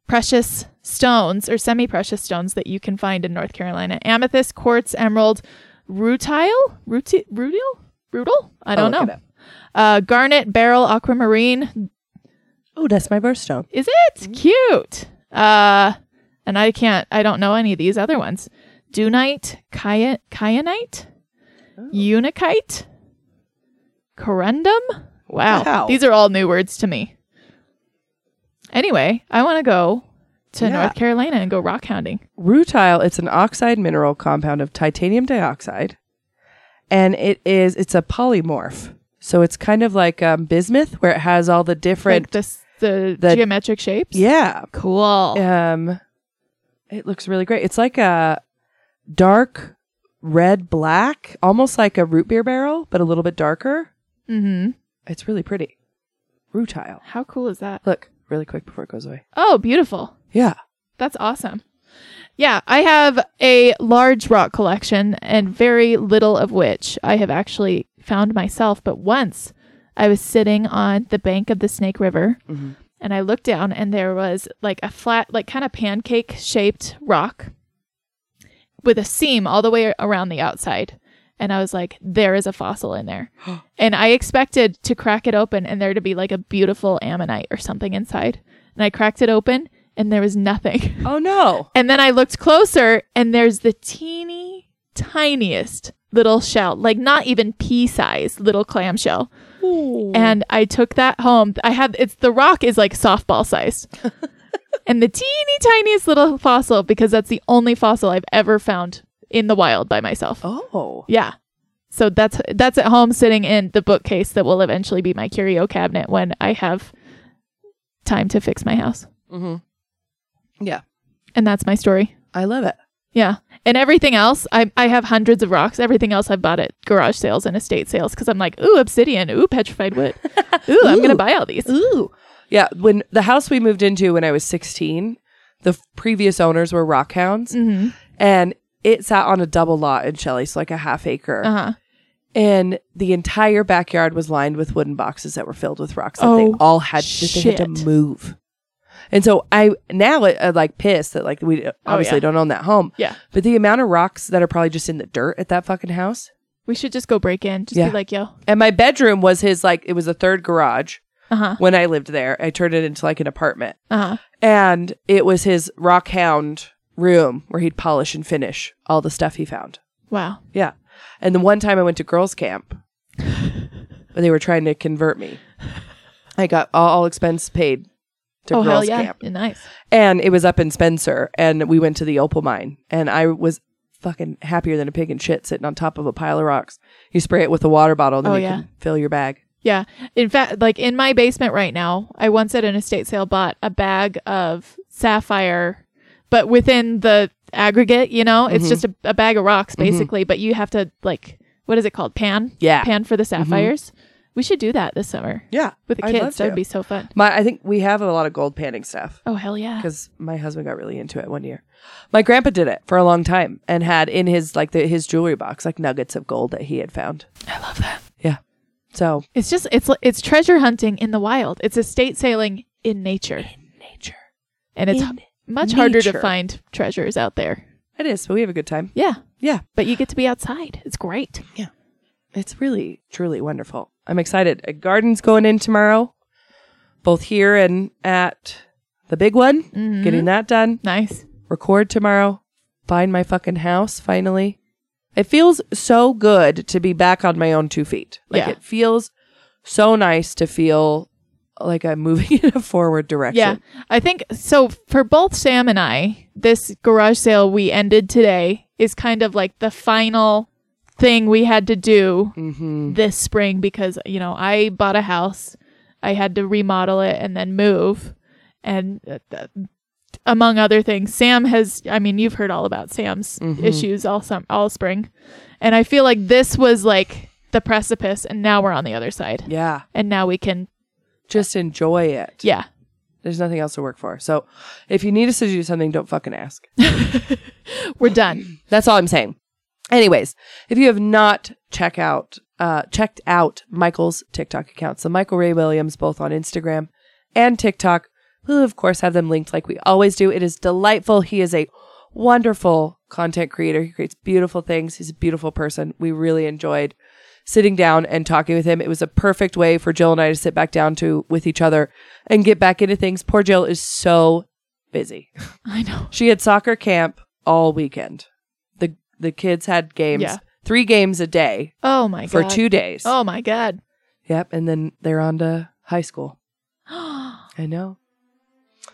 precious stones or semi-precious stones that you can find in north carolina. Amethyst quartz emerald rutile? Ruti- rutile? Rutile i don't I'll know. uh, garnet beryl aquamarine Oh, that's my birthstone. is it cute? Uh, and I can't. I don't know any of these other ones. Dunite, Kya- kyanite, unakite, corundum. Wow. Wow. these are all new words to me. Anyway, I want to go to Yeah. North Carolina and go rock hounding. Rutile, it's an oxide mineral compound of titanium dioxide. And it is it's a polymorph. So it's kind of like um, bismuth where it has all the different Like this, the, the- geometric shapes. Yeah. Cool. Um it looks really great. It's like a dark red black, almost like a root beer barrel, but a little bit darker. mm-hmm. It's really pretty. Rutile. How cool is that? Look, really quick before it goes away. Oh, beautiful. Yeah. That's awesome. Yeah, I have a large rock collection and very little of which I have actually found myself. But once I was sitting on the bank of the Snake River Mhm. and I looked down and there was like a flat, like kind of pancake shaped rock with a seam all the way around the outside. And I was like, there is a fossil in there. <gasps> and I expected to crack it open and there to be like a beautiful ammonite or something inside. And I cracked it open and there was nothing. <laughs> Oh no. And then I looked closer and there's the teeny tiniest little shell, like not even pea size little clamshell. And I took that home. I had it's the rock is like softball sized. <laughs> and the teeny tiniest little fossil because that's the only fossil I've ever found in the wild by myself. Oh. Yeah. So that's that's at home sitting in the bookcase that will eventually be my curio cabinet when I have time to fix my house. Mm-hmm. Yeah. And that's my story. I love it. Yeah. And everything else, I, I have hundreds of rocks. Everything else I've bought at garage sales and estate sales because I'm like, ooh, obsidian, ooh, petrified wood. <laughs> Ooh, I'm going to buy all these. Ooh. Yeah, when the house we moved into when I was 16, the f- previous owners were rock hounds Mm-hmm. and it sat on a double lot in Shelley, so like a half acre. Uh huh. And the entire backyard was lined with wooden boxes that were filled with rocks that they Oh, all had that they had to shit. move. And so I now uh, like pissed that like we obviously Oh, yeah. don't own that home. Yeah. But the amount of rocks that are probably just in the dirt at that fucking house. We should just go break in. Just Yeah. be like, yo. And my bedroom was his like it was a third garage Uh huh. when I lived there. I turned it into like an apartment. Uh huh. and it was his rock hound room where he'd polish and finish all the stuff he found. Wow. Yeah. And the one time I went to girls' camp, when <laughs> they were trying to convert me, I got all, all expense paid to oh, hell girls' yeah. camp. Nice. And it was up in Spencer, and we went to the opal mine, and I was fucking happier than a pig in shit sitting on top of a pile of rocks. You spray it with a water bottle, then Oh, you yeah. can fill your bag. Yeah. In fact, like in my basement right now, I once at an estate sale bought a bag of sapphire, but within the aggregate, you know, it's Mhm. just a, a bag of rocks basically, but you have to like, what is it called? Pan? Yeah. Pan for the sapphires. We should do that this summer Yeah. with the I'd kids. love That would to. be so fun. My, I think we have a lot of gold panning stuff. Oh, hell yeah. because my husband got really into it one year. My grandpa did it for a long time and had in his like the, his jewelry box like nuggets of gold that he had found. I love that. Yeah. So It's just, it's, it's treasure hunting in the wild. It's estate sailing in nature. In nature. And it's In much harder to nature. find treasures out there. It is, but we have a good time. Yeah. Yeah. But you get to be outside. It's great. Yeah. It's really truly wonderful. I'm excited. A garden's going in tomorrow, both here and at the big one. Mhm. Getting that done. Nice. Record tomorrow. Find my fucking house finally. It feels so good to be back on my own two feet. Like Yeah. it feels so nice to feel like I'm moving <laughs> in a forward direction. Yeah. I think so for both Sam and I, this garage sale we ended today is kind of like the final thing we had to do Mm-hmm. this spring because, you know, I bought a house. I had to remodel it and then move. And uh, th- among other things, Sam has, I mean, you've heard all about Sam's Mhm. issues all sum- all spring. And I feel like this was like the precipice and now we're on the other side. Yeah. And now we can, Just enjoy it. yeah. There's nothing else to work for. So if you need us to do something, don't fucking ask. <laughs> We're done. That's all I'm saying. Anyways, if you have not check out uh, checked out Michael's TikTok accounts, so Michael Ray Williams, both on Instagram and TikTok, we'll of course have them linked like we always do. It is delightful. He is a wonderful content creator. He creates beautiful things. He's a beautiful person. We really enjoyed sitting down and talking with him. It was a perfect way for Jill and I to sit back down to with each other and get back into things. Poor Jill is so busy. <laughs> I know. She had soccer camp all weekend. The kids had games, Yeah. three games a day Oh my god. for god. two days. Oh my god. Yep, and then they're on to high school. <gasps> I know.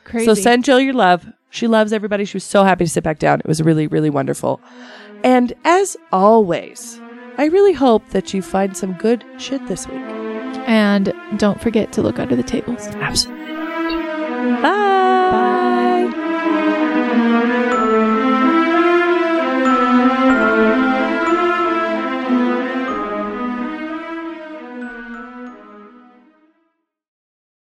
Crazy. So send Jill your love. She loves everybody. She was so happy to sit back down. It was really, really wonderful. And as always, I really hope that you find some good shit this week. and don't forget to look under the tables. Absolutely. Bye. Bye.